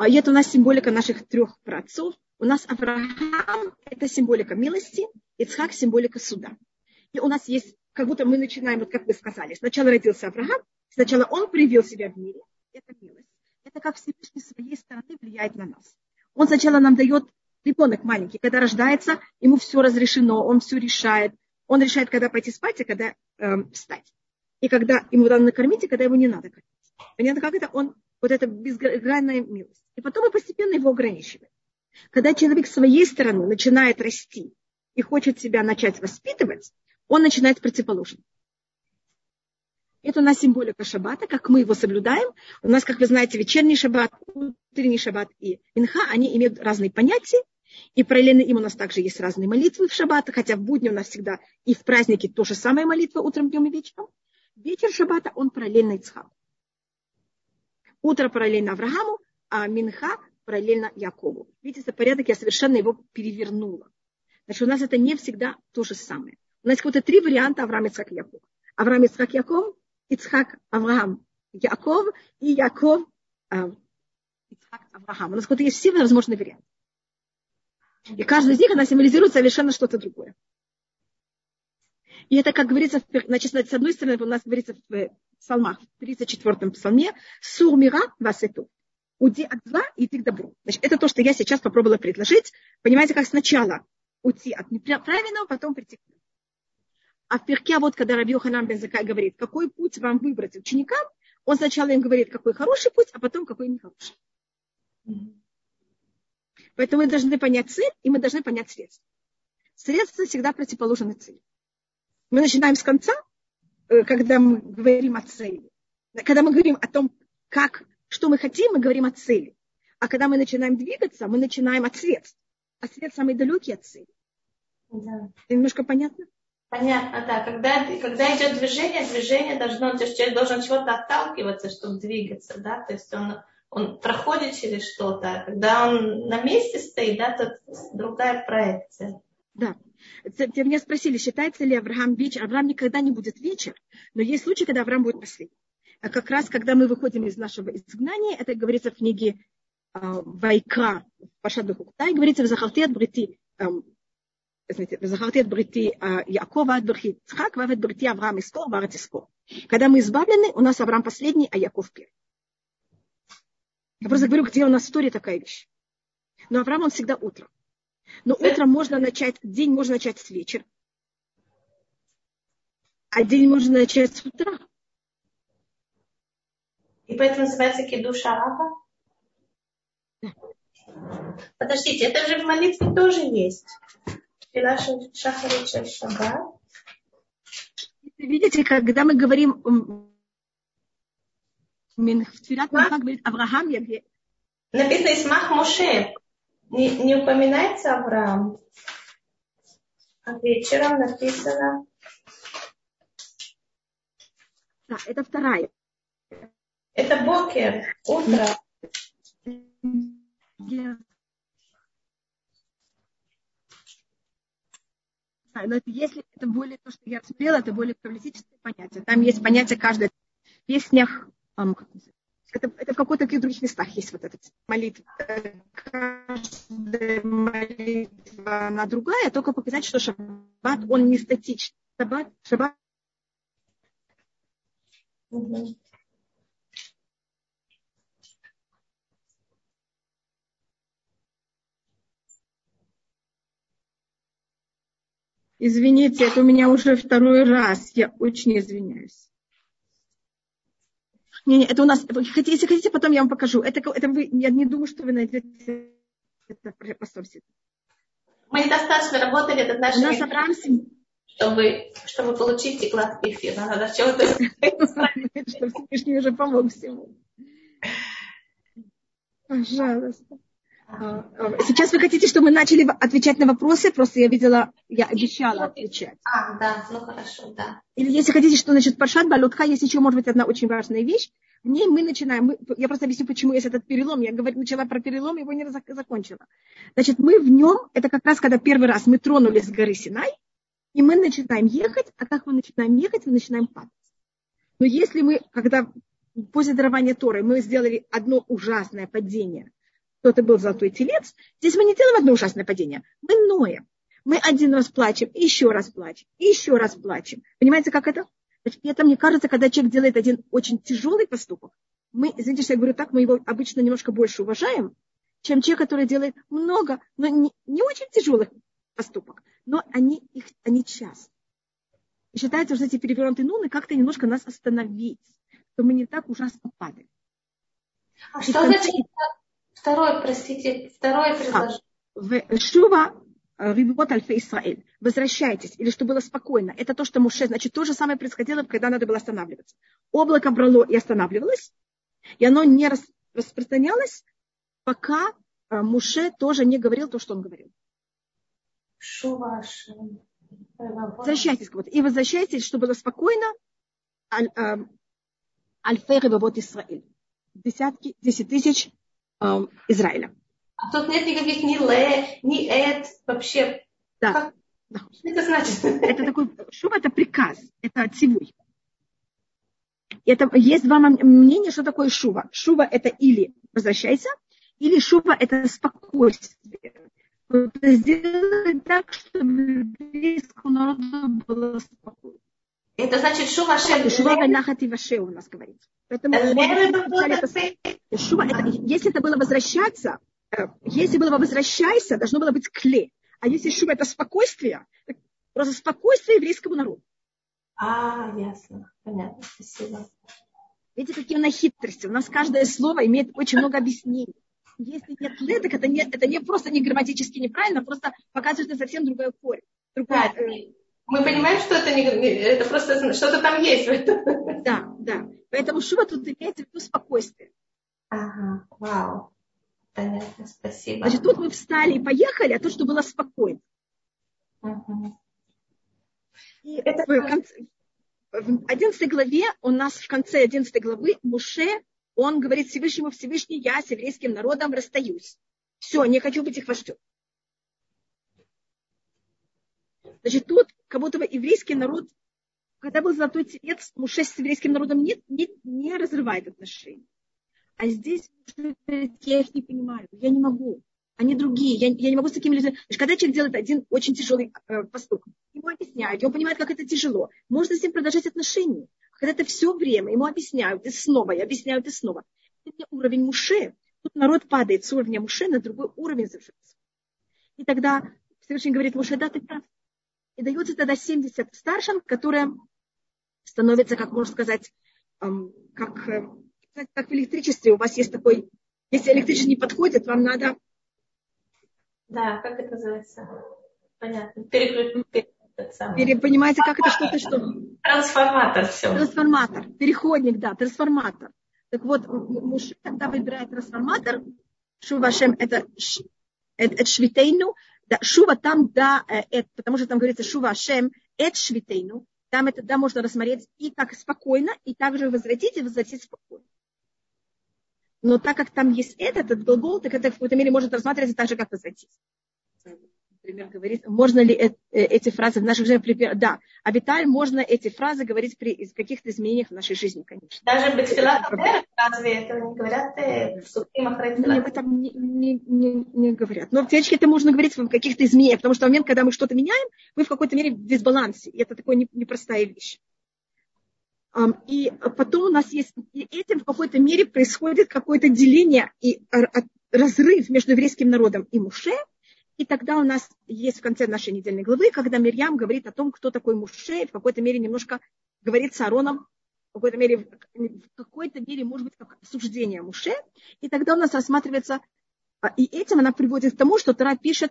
А это у нас символика наших трех праотцов – у нас Авраам – это символика милости, Ицхак – символика суда. И у нас есть, как будто мы начинаем, вот как вы сказали, сначала родился Авраам, сначала он привил себя в мире, это милость. Это как Всевышний своей стороны влияет на нас. Он сначала нам дает ребенок маленький, когда рождается, ему все разрешено, он все решает. Он решает, когда пойти спать, и когда э, встать. И когда ему надо накормить, и когда ему не надо кормить. Понятно, как это? Он, вот это безгранная милость. И потом мы постепенно его ограничиваем. Когда человек с своей стороны начинает расти и хочет себя начать воспитывать, он начинает противоположным. Это у нас символика шаббата, как мы его соблюдаем. У нас, как вы знаете, вечерний шаббат, утренний шаббат и инха, они имеют разные понятия. И параллельно им у нас также есть разные молитвы в шаббат, хотя в будни у нас всегда и в праздники то же самое молитва утром, днем и вечером. Вечер шаббата, он параллельно Ицхаку. Утро параллельно Аврааму, а Минха параллельно Якову. Видите, порядок я совершенно его перевернула. Значит, у нас это не всегда то же самое. У нас какое-то три варианта Авраам, Ицхак, Яков. Авраам, Ицхак, Яков, Ицхак, Авраам, Яков и Яков, э, Ицхак, Авраам. У нас какой-то есть все возможные варианты. И каждый из них, она символизирует совершенно что-то другое. И это, как говорится, значит, с одной стороны, у нас говорится в псалмах, в 34-м псалме, «Сур мира васету». Уйди от зла и иди к добру. Значит, это то, что я сейчас попробовала предложить. Понимаете, как сначала уйти от неправильного, потом прийти к а в перке, вот когда Раби Йоханан Бензакай говорит, какой путь вам выбрать ученикам, он сначала им говорит, какой хороший путь, а потом какой нехороший. Поэтому мы должны понять цель, и мы должны понять средства. Средства всегда противоположны цели. Мы начинаем с конца, э, когда мы говорим о цели. Когда мы говорим о том, как, что мы хотим, мы говорим о цели. А когда мы начинаем двигаться, мы начинаем от средств. А средств самый далекий от цели. Да. Это немножко понятно? Понятно, да. Когда, когда идет движение, движение должно, то есть человек должен чего-то отталкиваться, чтобы двигаться, да, то есть он, он проходит через что-то, когда он на месте стоит, да, то другая проекция. Да. Те меня спросили, считается ли Авраам вечер. Авраам никогда не будет вечер, но есть случаи, когда Авраам будет последний. А как раз, когда мы выходим из нашего изгнания, это говорится в книге а, Вайка, Пашаду Хуктай, говорится в Захалте от Брити, эм, знаете, в Захалте от Брити а, Якова от Брити Цхак, Вав Брити Авраам Искор, Варат Искор. Когда мы избавлены, у нас Авраам последний, а Яков первый. Я просто говорю, где у нас в истории такая вещь. Но Авраам, он всегда утром. Но утром можно начать, день можно начать с вечера. А день можно начать с утра. И поэтому называется кидуша Аба? Подождите, это же в молитве тоже есть. Видите, когда мы говорим в Тфилат говорит Авраам, я Написано Исмах Моше. Не, не упоминается Авраам. А вечером написано... Да, это вторая. Это Бокер, утро. но это, если это более то, что я рассмотрела, это более политическое понятие. Там есть понятие каждой в песнях, это, это в какой-то таких других местах есть вот этот молитва. Каждая молитва, она другая, только показать, что шаббат, он не статичный. Шаббат, шаббат. Извините, это у меня уже второй раз. Я очень извиняюсь. Не, не, это у нас, если хотите, потом я вам покажу. Это, это вы, я не думаю, что вы найдете это посольство. Мы недостаточно работали над нашими... У нас чтобы, чтобы получить гладкий эфир. Надо чего-то... *laughs* Чтобы Всевышний уже помог всему. Пожалуйста. А, сейчас вы хотите, чтобы мы начали отвечать на вопросы? Просто я видела, я обещала отвечать. А, да, ну хорошо, да. Или если хотите, что значит Паршат Балутха, есть еще, может быть, одна очень важная вещь. В ней мы начинаем, мы, я просто объясню, почему есть этот перелом. Я говорю, начала про перелом, его не закончила. Значит, мы в нем, это как раз, когда первый раз мы тронулись с горы Синай, и мы начинаем ехать, а как мы начинаем ехать, мы начинаем падать. Но если мы, когда после дарования Торы мы сделали одно ужасное падение, кто-то был золотой телец. Здесь мы не делаем одно ужасное падение. Мы ноем. Мы один раз плачем, еще раз плачем, еще раз плачем. Понимаете, как это? Значит, это мне кажется, когда человек делает один очень тяжелый поступок, мы, извините, что я говорю так, мы его обычно немножко больше уважаем, чем человек, который делает много, но не, не очень тяжелых поступок, но они, их, они часто. И считается, что эти перевернутые нуны как-то немножко нас остановить, что мы не так ужасно падаем. А что значит Второе, простите, второе предложение. Шува Рибот Альфе Исраэль. Возвращайтесь, или что было спокойно. Это то, что Муше, значит, то же самое происходило, когда надо было останавливаться. Облако брало и останавливалось, и оно не распространялось, пока э, Муше тоже не говорил то, что он говорил. Шуваш. Возвращайтесь вот. И возвращайтесь, чтобы было спокойно. Альфе Рибот Исраэль десятки, десять тысяч э, Израиля. А тут нет никаких ни ле, ни эд, вообще. Да. Как? да. Что это значит? Это такой, *laughs* шуба это приказ, это отсевуй. Это, есть два мнения, что такое шува. Шува это или возвращайся, или шува это спокойствие. Это сделать так, чтобы еврейскому народу было спокойно. Это значит шува шем. Шува вайнахати ваше у нас говорит. Поэтому шува, это, если это было возвращаться, э, если было возвращайся, должно было быть кле. А если шува это спокойствие, просто спокойствие еврейскому народу. А, ясно. Понятно. Спасибо. Видите, какие у нас хитрости. У нас каждое слово имеет очень много объяснений. Если нет леток, это не, это не просто не грамматически неправильно, просто показывает совсем другой корень. Другой, да, э, мы понимаем, что это, не, это просто что-то там есть. Да, да. Поэтому шува тут имеется в виду спокойствие. Ага, вау. Понятно, спасибо. Значит, тут мы встали и поехали, а то, что было спокойно. Угу. И это... в, конце, в 11 главе, у нас в конце 11 главы Муше, он говорит Всевышнему, Всевышний, я с еврейским народом расстаюсь. Все, не хочу быть их вождем. Значит, тут как будто бы еврейский народ, когда был золотой телец, Муше с еврейским народом не, не, не разрывает отношения. А здесь я их не понимаю, я не могу они другие. Я, я не могу с такими людьми. Значит, когда человек делает один очень тяжелый э, поступок, ему объясняют, он понимает, как это тяжело. Можно с ним продолжать отношения. Когда это все время, ему объясняют и снова, и объясняют и снова. Это уровень муше. Тут народ падает с уровня муше на другой уровень совершенно. И тогда Всевышний говорит, Муше, да, ты прав. И дается тогда 70 старшин, которые становятся, как можно сказать, как, э, как в электричестве. У вас есть такой, если электричество не подходит, вам надо да, как это называется? Понятно. Переключ... Пере, понимаете, как это что-то что? Трансформатор все. Трансформатор. Переходник, да, трансформатор. Так вот, муж, когда выбирает трансформатор, Шува Шем это, это, это Швитейну, да, Шува там, да, э, это, потому что там говорится Шува Шем, это Швитейну, там это, да, можно рассмотреть и как спокойно, и также возвратить, и возвратить спокойно. Но так как там есть этот, этот глагол, так это в какой-то мере может рассматриваться так же, как возвратить. Например, говорит, можно ли э, эти фразы в наших жизнях, да, обиталь, можно эти фразы говорить при каких-то изменениях в нашей жизни, конечно. Даже Бетфилат разве этого не говорят э, в Сухим Не, об этом не, не, не, не говорят. Но в теоретически это можно говорить в каких-то изменениях, потому что в момент, когда мы что-то меняем, мы в какой-то мере в дисбалансе. И это такая непростая вещь. И потом у нас есть, и этим в какой-то мере происходит какое-то деление и разрыв между еврейским народом и Муше. И тогда у нас есть в конце нашей недельной главы, когда Мирьям говорит о том, кто такой Муше, и в какой-то мере немножко говорит с Аароном, в какой-то мере, в какой-то мере, может быть, как осуждение Муше. И тогда у нас рассматривается, а, и этим она приводит к тому, что Тара пишет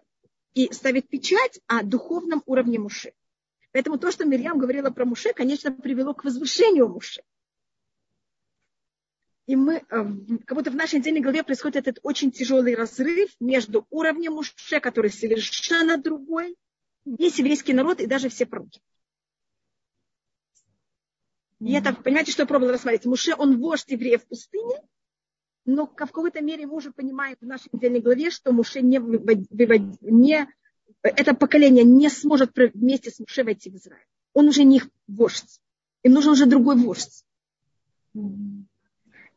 и ставит печать о духовном уровне Муше. Поэтому то, что Мирьям говорила про Муше, конечно, привело к возвышению Муше. И мы, э, как будто в нашей недельной главе происходит этот очень тяжелый разрыв между уровнем Муше, который совершенно другой, весь еврейский народ и даже все пророки. И это, понимаете, что я пробовала рассмотреть? Муше, он вождь евреев в пустыне, но в какой-то мере мы уже понимаем в нашей недельной главе, что Муше не, не это поколение не сможет вместе с Муше войти в Израиль. Он уже не их вождь. Им нужен уже другой вождь.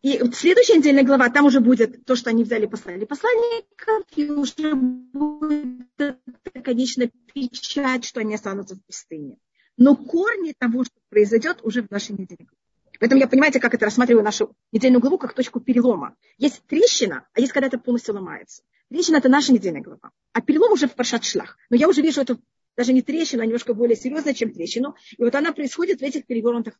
И следующая недельная глава, там уже будет то, что они взяли, послали посланников, и уже будет конечная печать, что они останутся в пустыне. Но корни того, что произойдет, уже в нашей главе. Поэтому я, понимаете, как это рассматриваю нашу недельную главу как точку перелома. Есть трещина, а есть когда это полностью ломается. Трещина – это наша недельная глава. А перелом уже в Паршат Шлах. Но я уже вижу эту даже не трещину, а немножко более серьезная, чем трещину. И вот она происходит в этих перевернутых.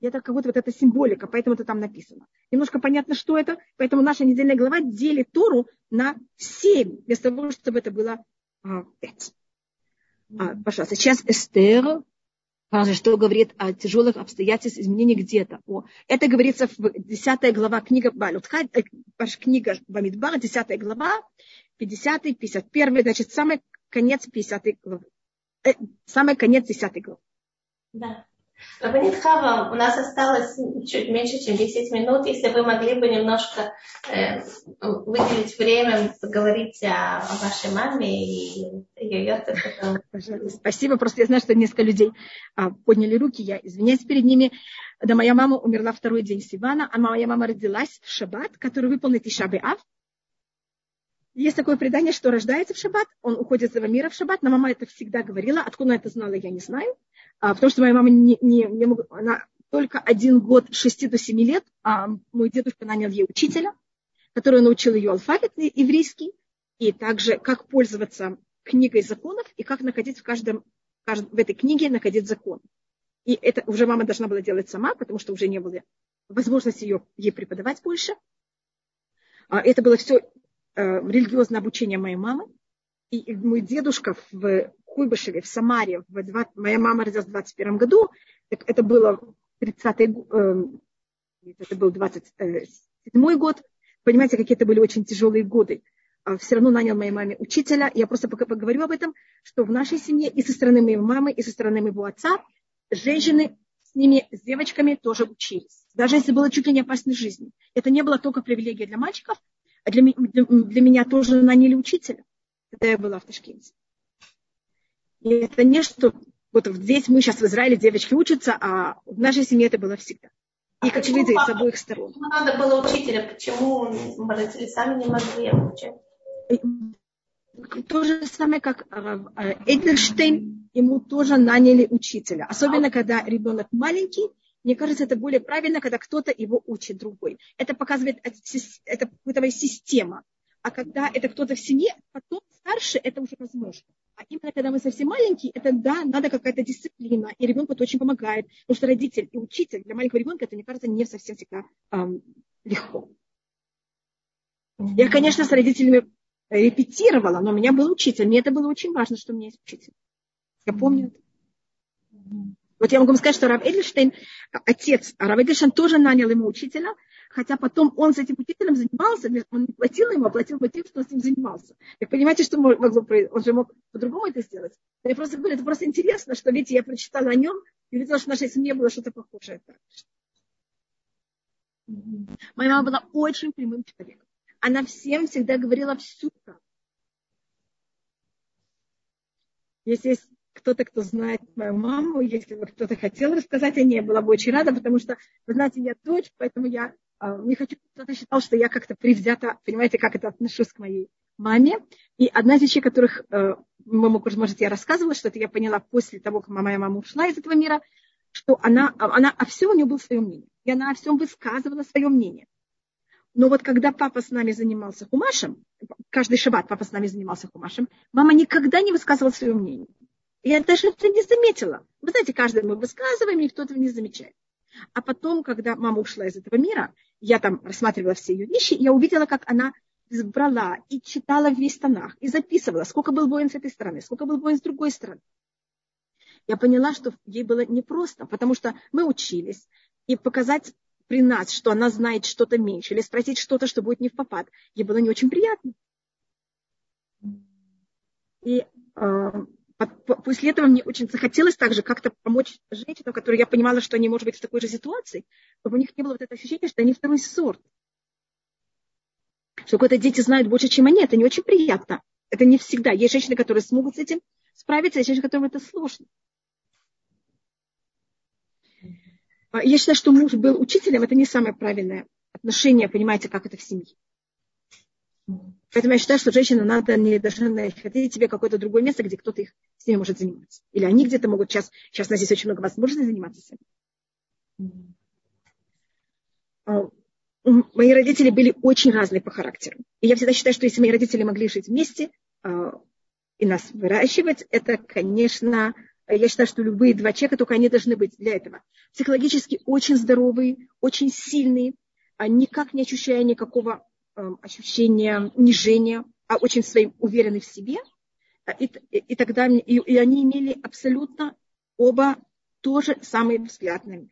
Это как будто вот эта символика, поэтому это там написано. Немножко понятно, что это. Поэтому наша недельная глава делит Тору на семь, вместо того, чтобы это было а, пять. А, пожалуйста, сейчас Эстер, что говорит о тяжелых обстоятельствах изменений где-то. О, это говорится в 10 глава книга Балютха, э, книга Бамидбар, 10 глава, 50, 51, значит, самый конец 50 главы. Э, самый конец 10 главы. Да. Рабанит Хава, у нас осталось чуть меньше, чем 10 минут. Если вы могли бы немножко э, выделить время, поговорить о, о вашей маме и ее. Спасибо. Просто я знаю, что несколько людей а, подняли руки. Я извиняюсь перед ними. Да, моя мама умерла второй день Сивана, а моя мама родилась в шаббат, который выполнит Ишабе Ав. Есть такое предание, что рождается в шаббат, он уходит из этого мира в шаббат, но мама это всегда говорила. Откуда она это знала, я не знаю. А, потому что моя мама не, не, не мог, она только один год, 6 до 7 лет, а мой дедушка нанял ей учителя, который научил ее алфавит еврейский, и также как пользоваться книгой законов и как находить в каждом, в этой книге находить закон. И это уже мама должна была делать сама, потому что уже не было возможности ее, ей преподавать больше. А, это было все религиозное обучение моей мамы. И мой дедушка в Куйбышеве, в Самаре, в 20, моя мама родилась в 21 году, это было 30-й, э, это был 27 год, понимаете, какие это были очень тяжелые годы. А все равно нанял моей маме учителя. Я просто пока поговорю об этом, что в нашей семье и со стороны моей мамы, и со стороны моего отца женщины с ними, с девочками тоже учились. Даже если было чуть ли не опасной жизни. Это не было только привилегия для мальчиков, для, для, для меня тоже наняли учителя, когда я была в Ташкенте. И это не что вот здесь мы сейчас в Израиле девочки учатся, а в нашей семье это было всегда. И, а как видите, с обоих сторон. Надо было учителя, почему родители сами не могли обучать? То же самое, как э, Эдельштейн, ему тоже наняли учителя. Особенно, когда ребенок маленький, мне кажется, это более правильно, когда кто-то его учит другой. Это показывает, это какая-то система. А когда это кто-то в семье, потом старше, это уже возможно. А именно когда мы совсем маленькие, это да, надо какая-то дисциплина, и ребенку это очень помогает. Потому что родитель и учитель для маленького ребенка, это, мне кажется, не совсем всегда эм, легко. Я, конечно, с родителями репетировала, но у меня был учитель. Мне это было очень важно, что у меня есть учитель. Я помню это. Вот я могу сказать, что Рав Эдельштейн, отец Рав Эдельштейн тоже нанял ему учителя, хотя потом он с этим учителем занимался, он не платил ему, а платил ему тем, что он с ним занимался. Вы понимаете, что могло? Он же мог по-другому это сделать. Я просто говорю, это просто интересно, что, видите, я прочитала о нем и увидела, что в нашей семье было что-то похожее. Моя мама была очень прямым человеком. Она всем всегда говорила всю правду. Если есть кто-то, кто знает мою маму, если бы кто-то хотел рассказать о ней, была бы очень рада, потому что, вы знаете, я дочь, поэтому я а, не хочу, кто-то считал, что я как-то привзята, понимаете, как это отношусь к моей маме. И одна из вещей, которых э, вы, может, я рассказывала, что это я поняла после того, как моя мама ушла из этого мира, что она, она о всем у нее было свое мнение. И она о всем высказывала свое мнение. Но вот когда папа с нами занимался хумашем, каждый шаббат папа с нами занимался хумашем, мама никогда не высказывала свое мнение. Я даже это не заметила. Вы знаете, каждый мы высказываем, никто этого не замечает. А потом, когда мама ушла из этого мира, я там рассматривала все ее вещи, я увидела, как она брала и читала весь тонах, и записывала, сколько был воин с этой стороны, сколько был воин с другой стороны. Я поняла, что ей было непросто, потому что мы учились, и показать при нас, что она знает что-то меньше, или спросить что-то, что будет не в попад, ей было не очень приятно. И э, после этого мне очень захотелось также как-то помочь женщинам, которые я понимала, что они, может быть, в такой же ситуации, чтобы у них не было вот это ощущение, что они второй сорт. Что какие-то дети знают больше, чем они. Это не очень приятно. Это не всегда. Есть женщины, которые смогут с этим справиться, есть женщины, которым это сложно. А я считаю, что муж был учителем, это не самое правильное отношение, понимаете, как это в семье. Поэтому я считаю, что женщина надо не должна находить себе какое-то другое место, где кто-то их с ними может заниматься. Или они где-то могут сейчас, сейчас у нас здесь очень много возможностей заниматься с. А, мои родители были очень разные по характеру. И я всегда считаю, что если мои родители могли жить вместе а, и нас выращивать, это, конечно, я считаю, что любые два человека, только они должны быть для этого. Психологически очень здоровые, очень сильные, а никак не ощущая никакого ощущение унижения, а очень своим уверены в себе. А, и, и, и тогда и, и они имели абсолютно оба тоже самый взгляд на мир.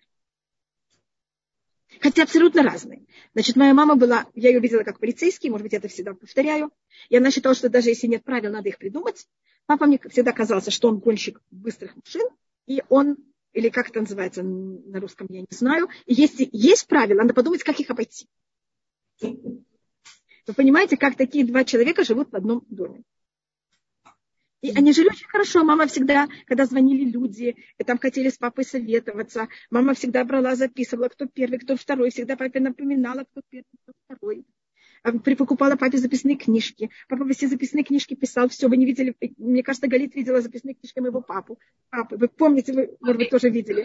Хотя абсолютно разные. Значит, моя мама была, я ее видела как полицейский, может быть, я это всегда повторяю. И она считала, что даже если нет правил, надо их придумать. Папа мне всегда казался, что он гонщик быстрых машин, и он или как это называется на русском, я не знаю. И если есть правила, надо подумать, как их обойти. Вы понимаете, как такие два человека живут в одном доме. И они жили очень хорошо. Мама всегда, когда звонили люди, и там хотели с папой советоваться, мама всегда брала, записывала, кто первый, кто второй, всегда папе напоминала, кто первый, кто второй. А покупала папе записные книжки. Папа все записные книжки писал. Все, вы не видели, мне кажется, Галит видела записные книжки моего папу. Папы. Вы помните, вы, может быть, тоже видели,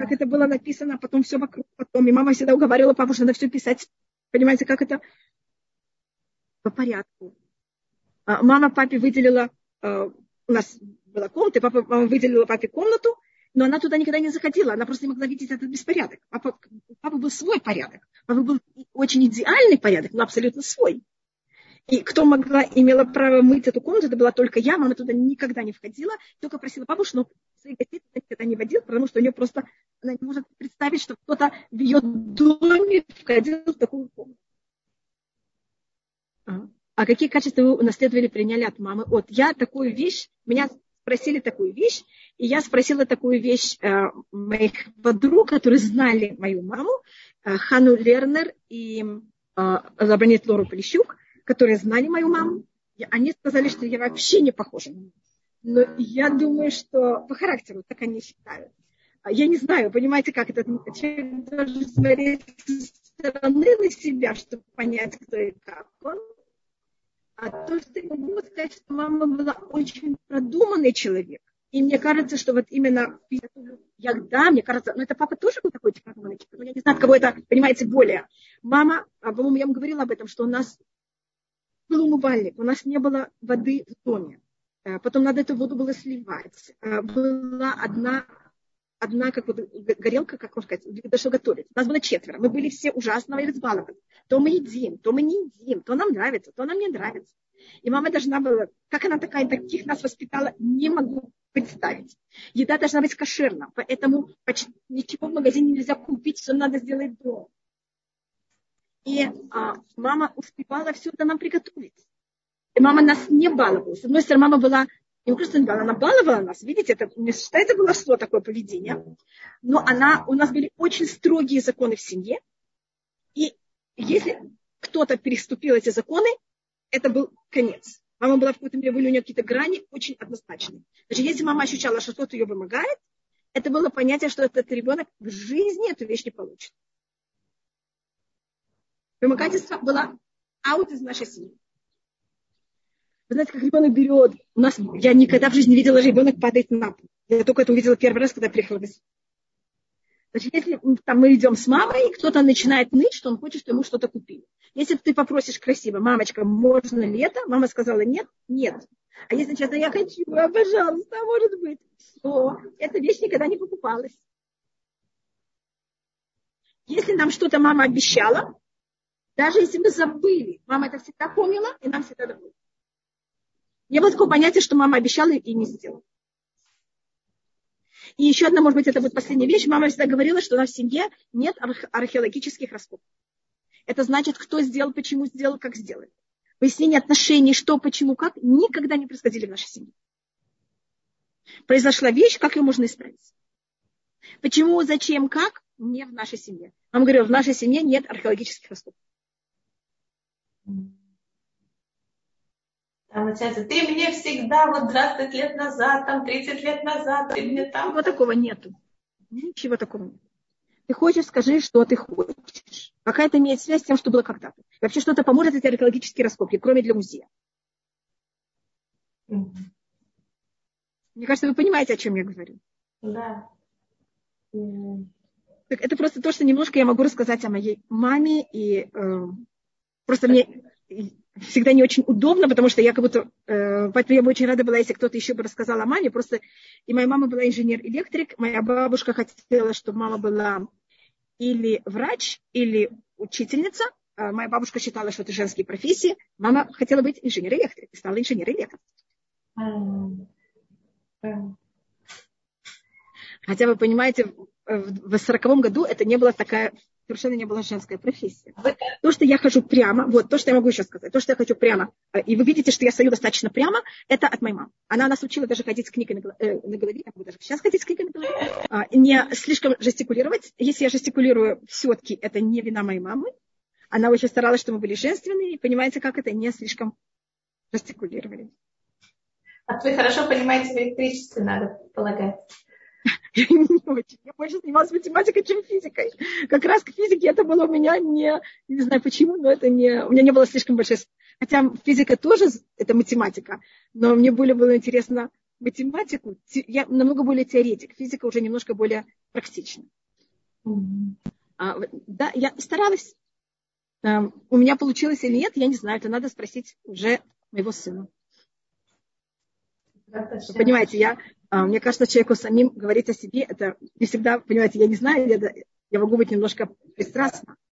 как это было написано, а потом все вокруг. Потом. И мама всегда уговаривала папу, что надо все писать. Понимаете, как это по порядку. А мама папе выделила, а, у нас была комната, папа, мама выделила папе комнату, но она туда никогда не заходила, она просто не могла видеть этот беспорядок. Папа, папа был свой порядок. Папа был очень идеальный порядок, но абсолютно свой. И кто могла, имела право мыть эту комнату, это была только я. Мама туда никогда не входила, только просила папу, но свои гостиницы никогда не водил, потому что у нее просто, она не может представить, что кто-то в ее доме входил в такую комнату. А какие качества вы унаследовали, приняли от мамы? Вот я такую вещь, меня спросили такую вещь, и я спросила такую вещь э, моих подруг, которые знали мою маму, э, Хану Лернер и э, Лабранит Лору Полищук, которые знали мою маму. И они сказали, что я вообще не похожа на нее. Но я думаю, что по характеру так они считают. А я не знаю, понимаете, как это человек должен смотреть со стороны на себя, чтобы понять, кто и как он. А то, что я могу сказать, что мама была очень продуманный человек. И мне кажется, что вот именно я, да, мне кажется, но это папа тоже был такой продуманный человек. Я не знаю, кого это, понимаете, более. Мама, а, по-моему, я вам говорила об этом, что у нас был умывальник, у нас не было воды в доме. Э, потом надо эту воду было сливать. Э, была одна одна как вот горелка, как можно сказать, чтобы готовить. Нас было четверо. Мы были все ужасно разбалованы. То мы едим, то мы не едим, то нам нравится, то нам не нравится. И мама должна была, как она такая, таких нас воспитала, не могу представить. Еда должна быть кошерна, поэтому почти ничего в магазине нельзя купить, все надо сделать дома. И а, мама успевала все это нам приготовить. И мама нас не баловала. С одной стороны, мама была не просто она баловала нас, видите, это не это было что такое поведение, но она, у нас были очень строгие законы в семье, и если кто-то переступил эти законы, это был конец. Мама была в какой-то мере, были у нее какие-то грани очень однозначные. Значит, если мама ощущала, что кто-то ее вымогает, это было понятие, что этот ребенок в жизни эту вещь не получит. Вымогательство было аут из нашей семьи. Вы знаете, как ребенок берет. У нас, я никогда в жизни не видела, ребенок падает на пол. Я только это увидела первый раз, когда приехала в. Значит, если там, мы идем с мамой, и кто-то начинает ныть, что он хочет, что ему что-то купили. Если ты попросишь красиво, мамочка, можно ли это? Мама сказала нет, нет. А если честно, я хочу, а, пожалуйста, а может быть, то эта вещь никогда не покупалась. Если нам что-то мама обещала, даже если мы забыли, мама это всегда помнила, и нам всегда было. Не было такого понятия, что мама обещала и не сделала. И еще одна, может быть, это будет последняя вещь. Мама всегда говорила, что у нас в семье нет археологических раскопок. Это значит, кто сделал, почему сделал, как сделал. Выяснение отношений, что, почему, как, никогда не происходили в нашей семье. Произошла вещь, как ее можно исправить. Почему, зачем, как, не в нашей семье. Вам говорю, в нашей семье нет археологических раскопок. Там начинается, ты мне всегда, вот 20 лет назад, там 30 лет назад, ты мне там... Ничего такого нету. Ничего такого нет. Ты хочешь, скажи, что ты хочешь. Какая это имеет связь с тем, что было когда-то. Вообще что-то поможет эти археологические раскопки, кроме для музея. Мне кажется, вы понимаете, о чем я говорю. Да. Mm-hmm. Так это просто то, что немножко я могу рассказать о моей маме. И э, просто мне всегда не очень удобно, потому что я как будто, э, поэтому я бы очень рада была, если кто-то еще бы рассказал о маме. Просто и моя мама была инженер-электрик, моя бабушка хотела, чтобы мама была или врач, или учительница. А моя бабушка считала, что это женские профессии. Мама хотела быть инженер-электрик и стала инженер-электрик. Хотя вы понимаете, в сороковом году это не была такая совершенно не была женская профессия. То, что я хожу прямо, вот то, что я могу еще сказать, то, что я хочу прямо, э, и вы видите, что я стою достаточно прямо, это от моей мамы. Она нас учила даже ходить с книгой на, э, на голове, я могу даже сейчас ходить с книгой на голове, а, не слишком жестикулировать. Если я жестикулирую все-таки, это не вина моей мамы. Она очень старалась, чтобы мы были женственные, и понимаете, как это, не слишком жестикулировали. А вы хорошо понимаете в электричестве, надо полагать. *laughs* Я не очень. Я больше занималась математикой, чем физикой. Как раз к физике это было у меня не, не знаю почему, но это не, у меня не было слишком большой... Хотя физика тоже это математика, но мне более было интересно математику. Я намного более теоретик. Физика уже немножко более практична. Mm-hmm. А, да, я старалась. Um, у меня получилось или нет, я не знаю. Это надо спросить уже моего сына. Вы понимаете, я, а, мне кажется, человеку самим говорить о себе, это не всегда, понимаете, я не знаю, я, я могу быть немножко пристрастна.